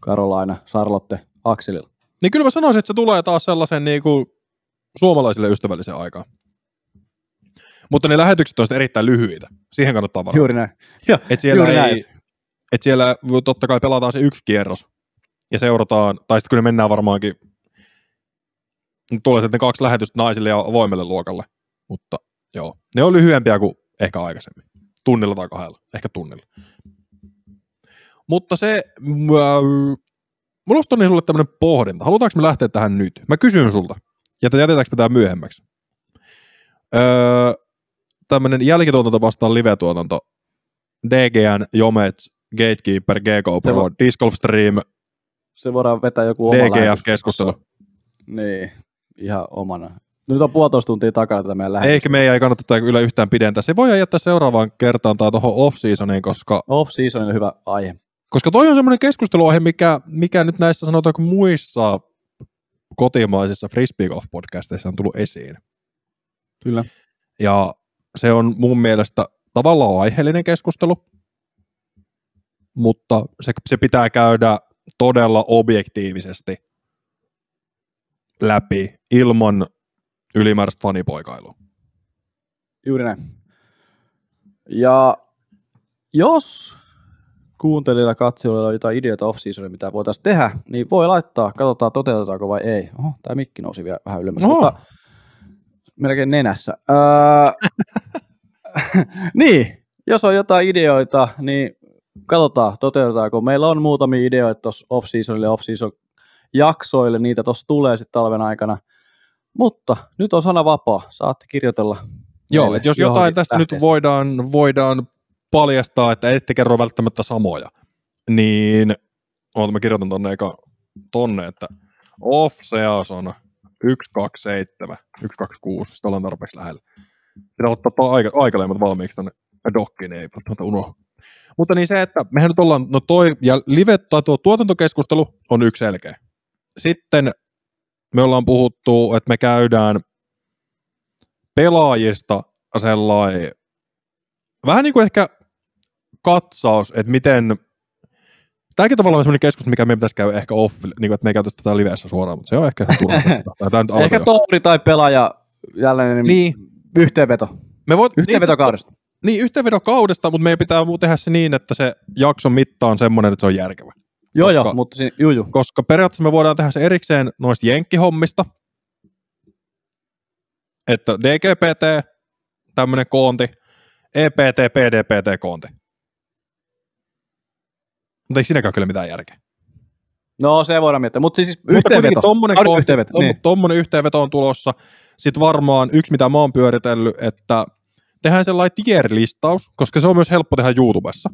Karolaina, Charlotte, Akselilla. niin kyllä mä sanoisin, että se tulee taas sellaisen niin kuin, suomalaisille ystävällisen aikaan. Mutta ne lähetykset on erittäin lyhyitä. Siihen kannattaa varata. Juuri näin. Joo, Et siellä, juuri näin. ei, et siellä totta kai pelataan se yksi kierros seurataan, tai sitten ne mennään varmaankin, nyt tulee sitten kaksi lähetystä naisille ja avoimelle luokalle, mutta joo, ne on lyhyempiä kuin ehkä aikaisemmin. Tunnilla tai kahdella, ehkä tunnilla. Mutta se, äh, mulla Toni sulle tämmöinen pohdinta. Halutaanko me lähteä tähän nyt? Mä kysyn sulta. Ja te jätetäänkö me tämä myöhemmäksi? Öö, tämmöinen jälkituotanto vastaan live-tuotanto. DGN, Jomets, Gatekeeper, GK Pro, Disc Golf Stream, Se voidaan vetää joku oma lähetys DGF-keskustelu. Niin, ihan omana. Nyt on puolitoista tuntia takana tätä meidän lähetystä. Eikä meidän ei kannata tätä kyllä yhtään pidentää. Se voi jättää seuraavaan kertaan tai tuohon off-seasoniin, koska, Off-seasonille hyvä aihe. koska toi on semmoinen keskusteluaihe, mikä, mikä nyt näissä sanotaanko muissa kotimaisissa frisbeegolf-podcasteissa on tullut esiin. Kyllä. Ja se on mun mielestä tavallaan aiheellinen keskustelu, mutta se, se pitää käydä todella objektiivisesti läpi ilman ylimääräistä fanipoikailua. Juuri näin. Ja jos kuuntelijoilla ja katsojilla on jotain ideoita off mitä voitaisiin tehdä, niin voi laittaa, katsotaan toteutetaanko vai ei. Oho, tämä mikki nousi vielä vähän ylemmäs, Oho. mutta melkein nenässä. Öö, niin, jos on jotain ideoita, niin katsotaan, toteutetaanko. Meillä on muutamia ideoita tuossa off-seasonille, off-season jaksoille, niitä tuossa tulee sitten talven aikana. Mutta nyt on sana vapaa, saatte kirjoitella. Joo, että jos jotain tästä nyt lähteeseen. voidaan, voidaan paljastaa, että ette kerro välttämättä samoja, niin oota, mä kirjoitan tonne eka tonne, että off season 127, 126, sitä ollaan tarpeeksi lähellä. Pitää ottaa aika, aikalemmat valmiiksi tänne dokkiin, ei välttämättä unohdu. Mutta niin se, että mehän nyt ollaan, no toi, ja live tai tuo tuotantokeskustelu on yksi selkeä. Sitten me ollaan puhuttu, että me käydään pelaajista sellainen, vähän niin kuin ehkä katsaus, että miten, tämäkin tavallaan on sellainen keskustelu, mikä meidän pitäisi käydä ehkä off, niin kuin, että me ei käytä tätä livessä suoraan, mutta se on ehkä ihan turha Ehkä. Touri tai pelaaja jälleen Niin. yhteenveto. Me voit, Yhteenveto niin, yhteenvedon kaudesta, mutta meidän pitää tehdä se niin, että se jakson mitta on semmoinen, että se on järkevä. Joo, koska- joo, mutta siinä, juu, juu. Koska periaatteessa me voidaan tehdä se erikseen noista jenkkihommista, että DGPT, tämmöinen koonti, EPT, PDPT koonti. Mutta ei siinäkään kyllä mitään järkeä. No se voidaan miettiä, mutta siis Mutta kuitenkin yhteenveto. tommonen, koonti, yhteenveto, niin. tommonen yhteenveto on tulossa. Sitten varmaan yksi, mitä mä oon pyöritellyt, että tehdään sellainen tier-listaus, koska se on myös helppo tehdä YouTubessa.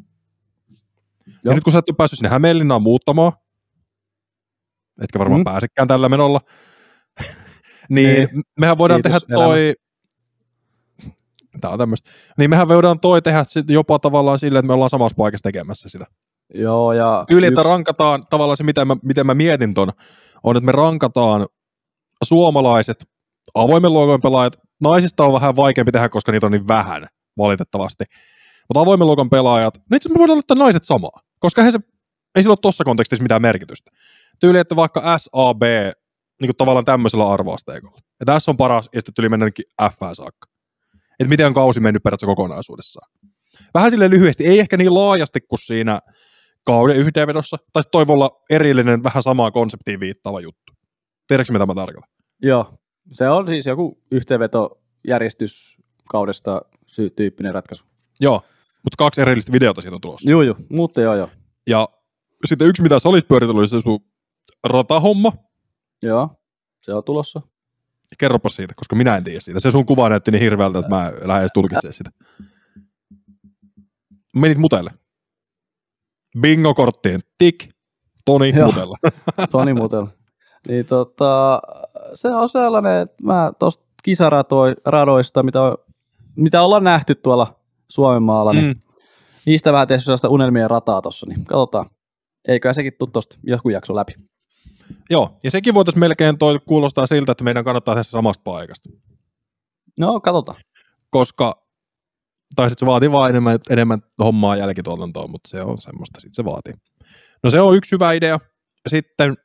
Ja Joo. nyt kun sä et ole päässyt sinne Hämeenlinnaan muuttamaan, etkä varmaan Mm. pääsekään tällä menolla, niin Niin. mehän voidaan tehdä toi, tää on tämmöistä, niin mehän voidaan toi tehdä sit jopa tavallaan silleen, että me ollaan samassa paikassa tekemässä sitä. Joo, ja Yli, että yksi- rankataan, tavallaan se, miten mä, miten mä mietin ton, on, että me rankataan suomalaiset avoimen luokan pelaajat. Naisista on vähän vaikeampi tehdä, koska niitä on niin vähän, valitettavasti. Mutta avoimen luokan pelaajat, no itse me voidaan laittaa naiset samaa, koska eihän se, ei sillä ole tuossa kontekstissa mitään merkitystä. Tyyli, että vaikka SAB, niin kuin tavallaan tämmöisellä arvoasteikolla. Että S on paras, ja sitten tuli mennä ainakin F saakka. Että miten on kausi mennyt periaatteessa kokonaisuudessaan. Vähän sille lyhyesti, ei ehkä niin laajasti kuin siinä kauden yhteenvedossa, tai sitten toi voi olla erillinen, vähän samaa konseptiin viittaava juttu. Tiedätkö mitä mä tarkoitan? Joo, se on siis joku yhteenvetojärjestys kaudesta sy- tyyppinen ratkaisu. Joo, mutta kaksi erillistä videota siitä on tulossa. Joo, joo, mutta joo, joo. Ja sitten yksi, mitä sä olit pyöritellyt, oli se sun ratahomma. Joo, se on tulossa. Kerropa siitä, koska minä en tiedä siitä. Se sun kuva näytti niin hirveältä, että mä en lähde edes tulkitsemaan sitä. Menit mutelle. Bingo-korttiin. Tik. Toni Joo. mutella. Toni Mutel. Niin tota, se on sellainen, että mä tuosta kisaradoista, mitä, on, mitä ollaan nähty tuolla Suomen maalla, niin Mm. niistä vähän tehty sellaista unelmien rataa tossa, niin katsotaan. Eiköhän sekin tuu tosta joku jakso läpi. Joo, ja sekin voitaisiin melkein toi kuulostaa siltä, että meidän kannattaa tehdä se samasta paikasta. No, katsotaan. koska tai sitten se vaatii vaan enemmän, enemmän hommaa jälkituotantoon, mutta se on semmoista, sit se vaatii. No se on yksi hyvä idea. Sitten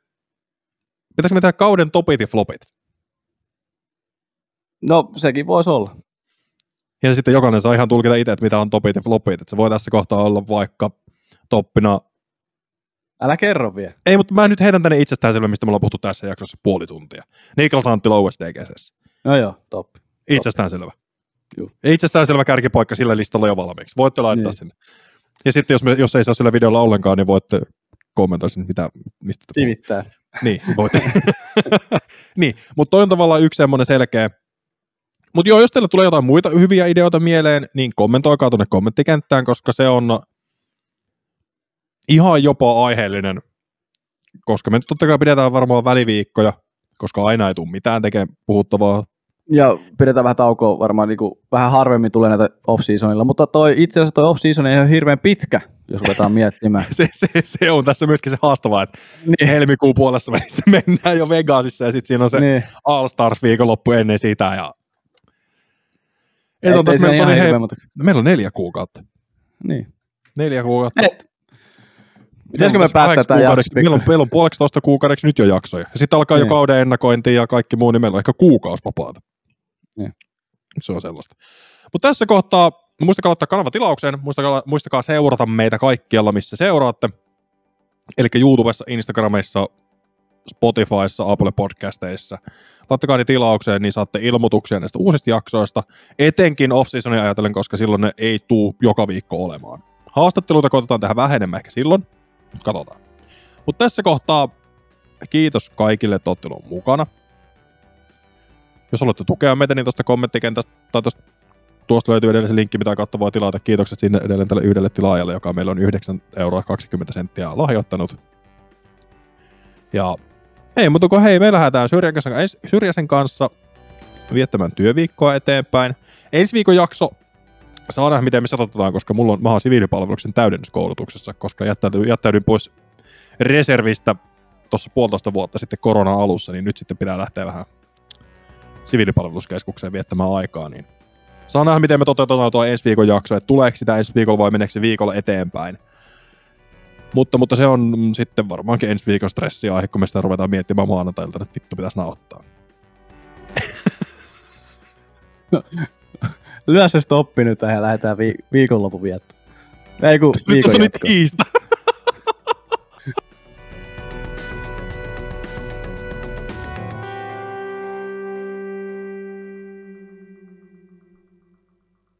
pitäisikö me tehdä kauden topit ja flopit? No, sekin voisi olla. Ja sitten jokainen saa ihan tulkita itse, että mitä on topit ja flopit. Että se voi tässä kohtaa olla vaikka toppina. Älä kerro vielä. Ei, mutta mä nyt heitän tänne itsestäänselvä, mistä me ollaan puhuttu tässä jaksossa puoli tuntia. Niklas Anttila USDGCS. No joo, top. Itsestäänselvä. Juu. Ja Itsestäänselvä kärkipaikka sillä listalla jo valmiiksi. Voitte laittaa Niin. sinne. Ja sitten jos, me, jos ei ole sillä videolla ollenkaan, niin voitte kommentoida sinne, mitä, mistä. Tivittää. Niin, voitte. niin, mutta toi on tavallaan yksi semmoinen selkeä. Mutta joo, jos teille tulee jotain muita hyviä ideoita mieleen, niin kommentoikaa tuonne kommenttikenttään, koska se on ihan jopa aiheellinen, koska me nyt totta kai pidetään varmaan väliviikkoja, koska aina ei tule mitään tekemään puhuttavaa. Ja pidetään vähän taukoa varmaan niin kuin, vähän harvemmin tulee näitä off-seasonilla, mutta toi, itse asiassa toi off-season ei ole hirveän pitkä, jos ruvetaan miettimään. Se, se, se on tässä myöskin se haastavaa, että niin, helmikuun puolessa välissä mennään jo Vegasissa ja sitten siinä on se niin. All Stars viikonloppu ennen sitä. Ja... Et Ettei on tässä, meillä, on, hei, hirveän, mutta... meillä on neljä kuukautta. Niin. Neljä kuukautta. Et, pitäisikö me päättää kahdeksi tämä kuukaudeksi- jakso? Meillä on, meillä on puoleksi toista kuukaudeksi nyt jo jaksoja. Ja sitten alkaa jo Niin. kauden ennakointi ja kaikki muu, niin meillä on ehkä kuukausi vapaata. Niin. Se on sellaista. Mutta tässä kohtaa muistakaa ottaa kanava tilaukseen, muistakaa, muistakaa seurata meitä kaikkialla, missä seuraatte. Eli YouTubessa, Instagramissa, Spotifyssa, Apple Podcasteissa. Laittakaa ne tilaukseen, niin saatte ilmoituksia näistä uusista jaksoista, etenkin off-seasonia ajatellen, koska silloin ne ei tuu joka viikko olemaan. Haastatteluita koitetaan tehdä vähän enemmän ehkä silloin, mutta katsotaan. Mutta tässä kohtaa kiitos kaikille, että olette mukana. Jos haluatte tukea meitä, niin tuosta kommenttikentästä tai tuosta tuosta löytyy edelleen se linkki, mitä kautta voi tilata. Kiitokset sinne edelleen tälle yhdelle tilaajalle, joka meillä on 9 euroa 20 senttiä lahjoittanut. Ja ei muuta kuin hei, me lähdetään ens- Syrjäsen kanssa viettämään työviikkoa eteenpäin. Ensi viikon jakso saa nähdä, miten me satotetaan, koska mulla on, oon siviilipalveluksen täydennyskoulutuksessa, koska jättäydyin, jättäydyin pois reservistä tuossa puolitoista vuotta sitten korona-alussa, niin nyt sitten pitää lähteä vähän siviilipalveluskeskukseen viettämään aikaa, niin saa nähdä, miten me toteutetaan tuo ensi viikon jakso, että tuleeko sitä ensi viikolla vai meneekö se viikolla eteenpäin. Mutta, mutta se on sitten varmaankin ensi viikon stressiaihe, kun me sitä ruvetaan miettimään maanantailta, että vittu pitäisi nauhoittaa. Lyö se stoppi nyt ja lähdetään vi- viikonlopun viettoon. Ei kun Nyt viikon jatkoon. tiista.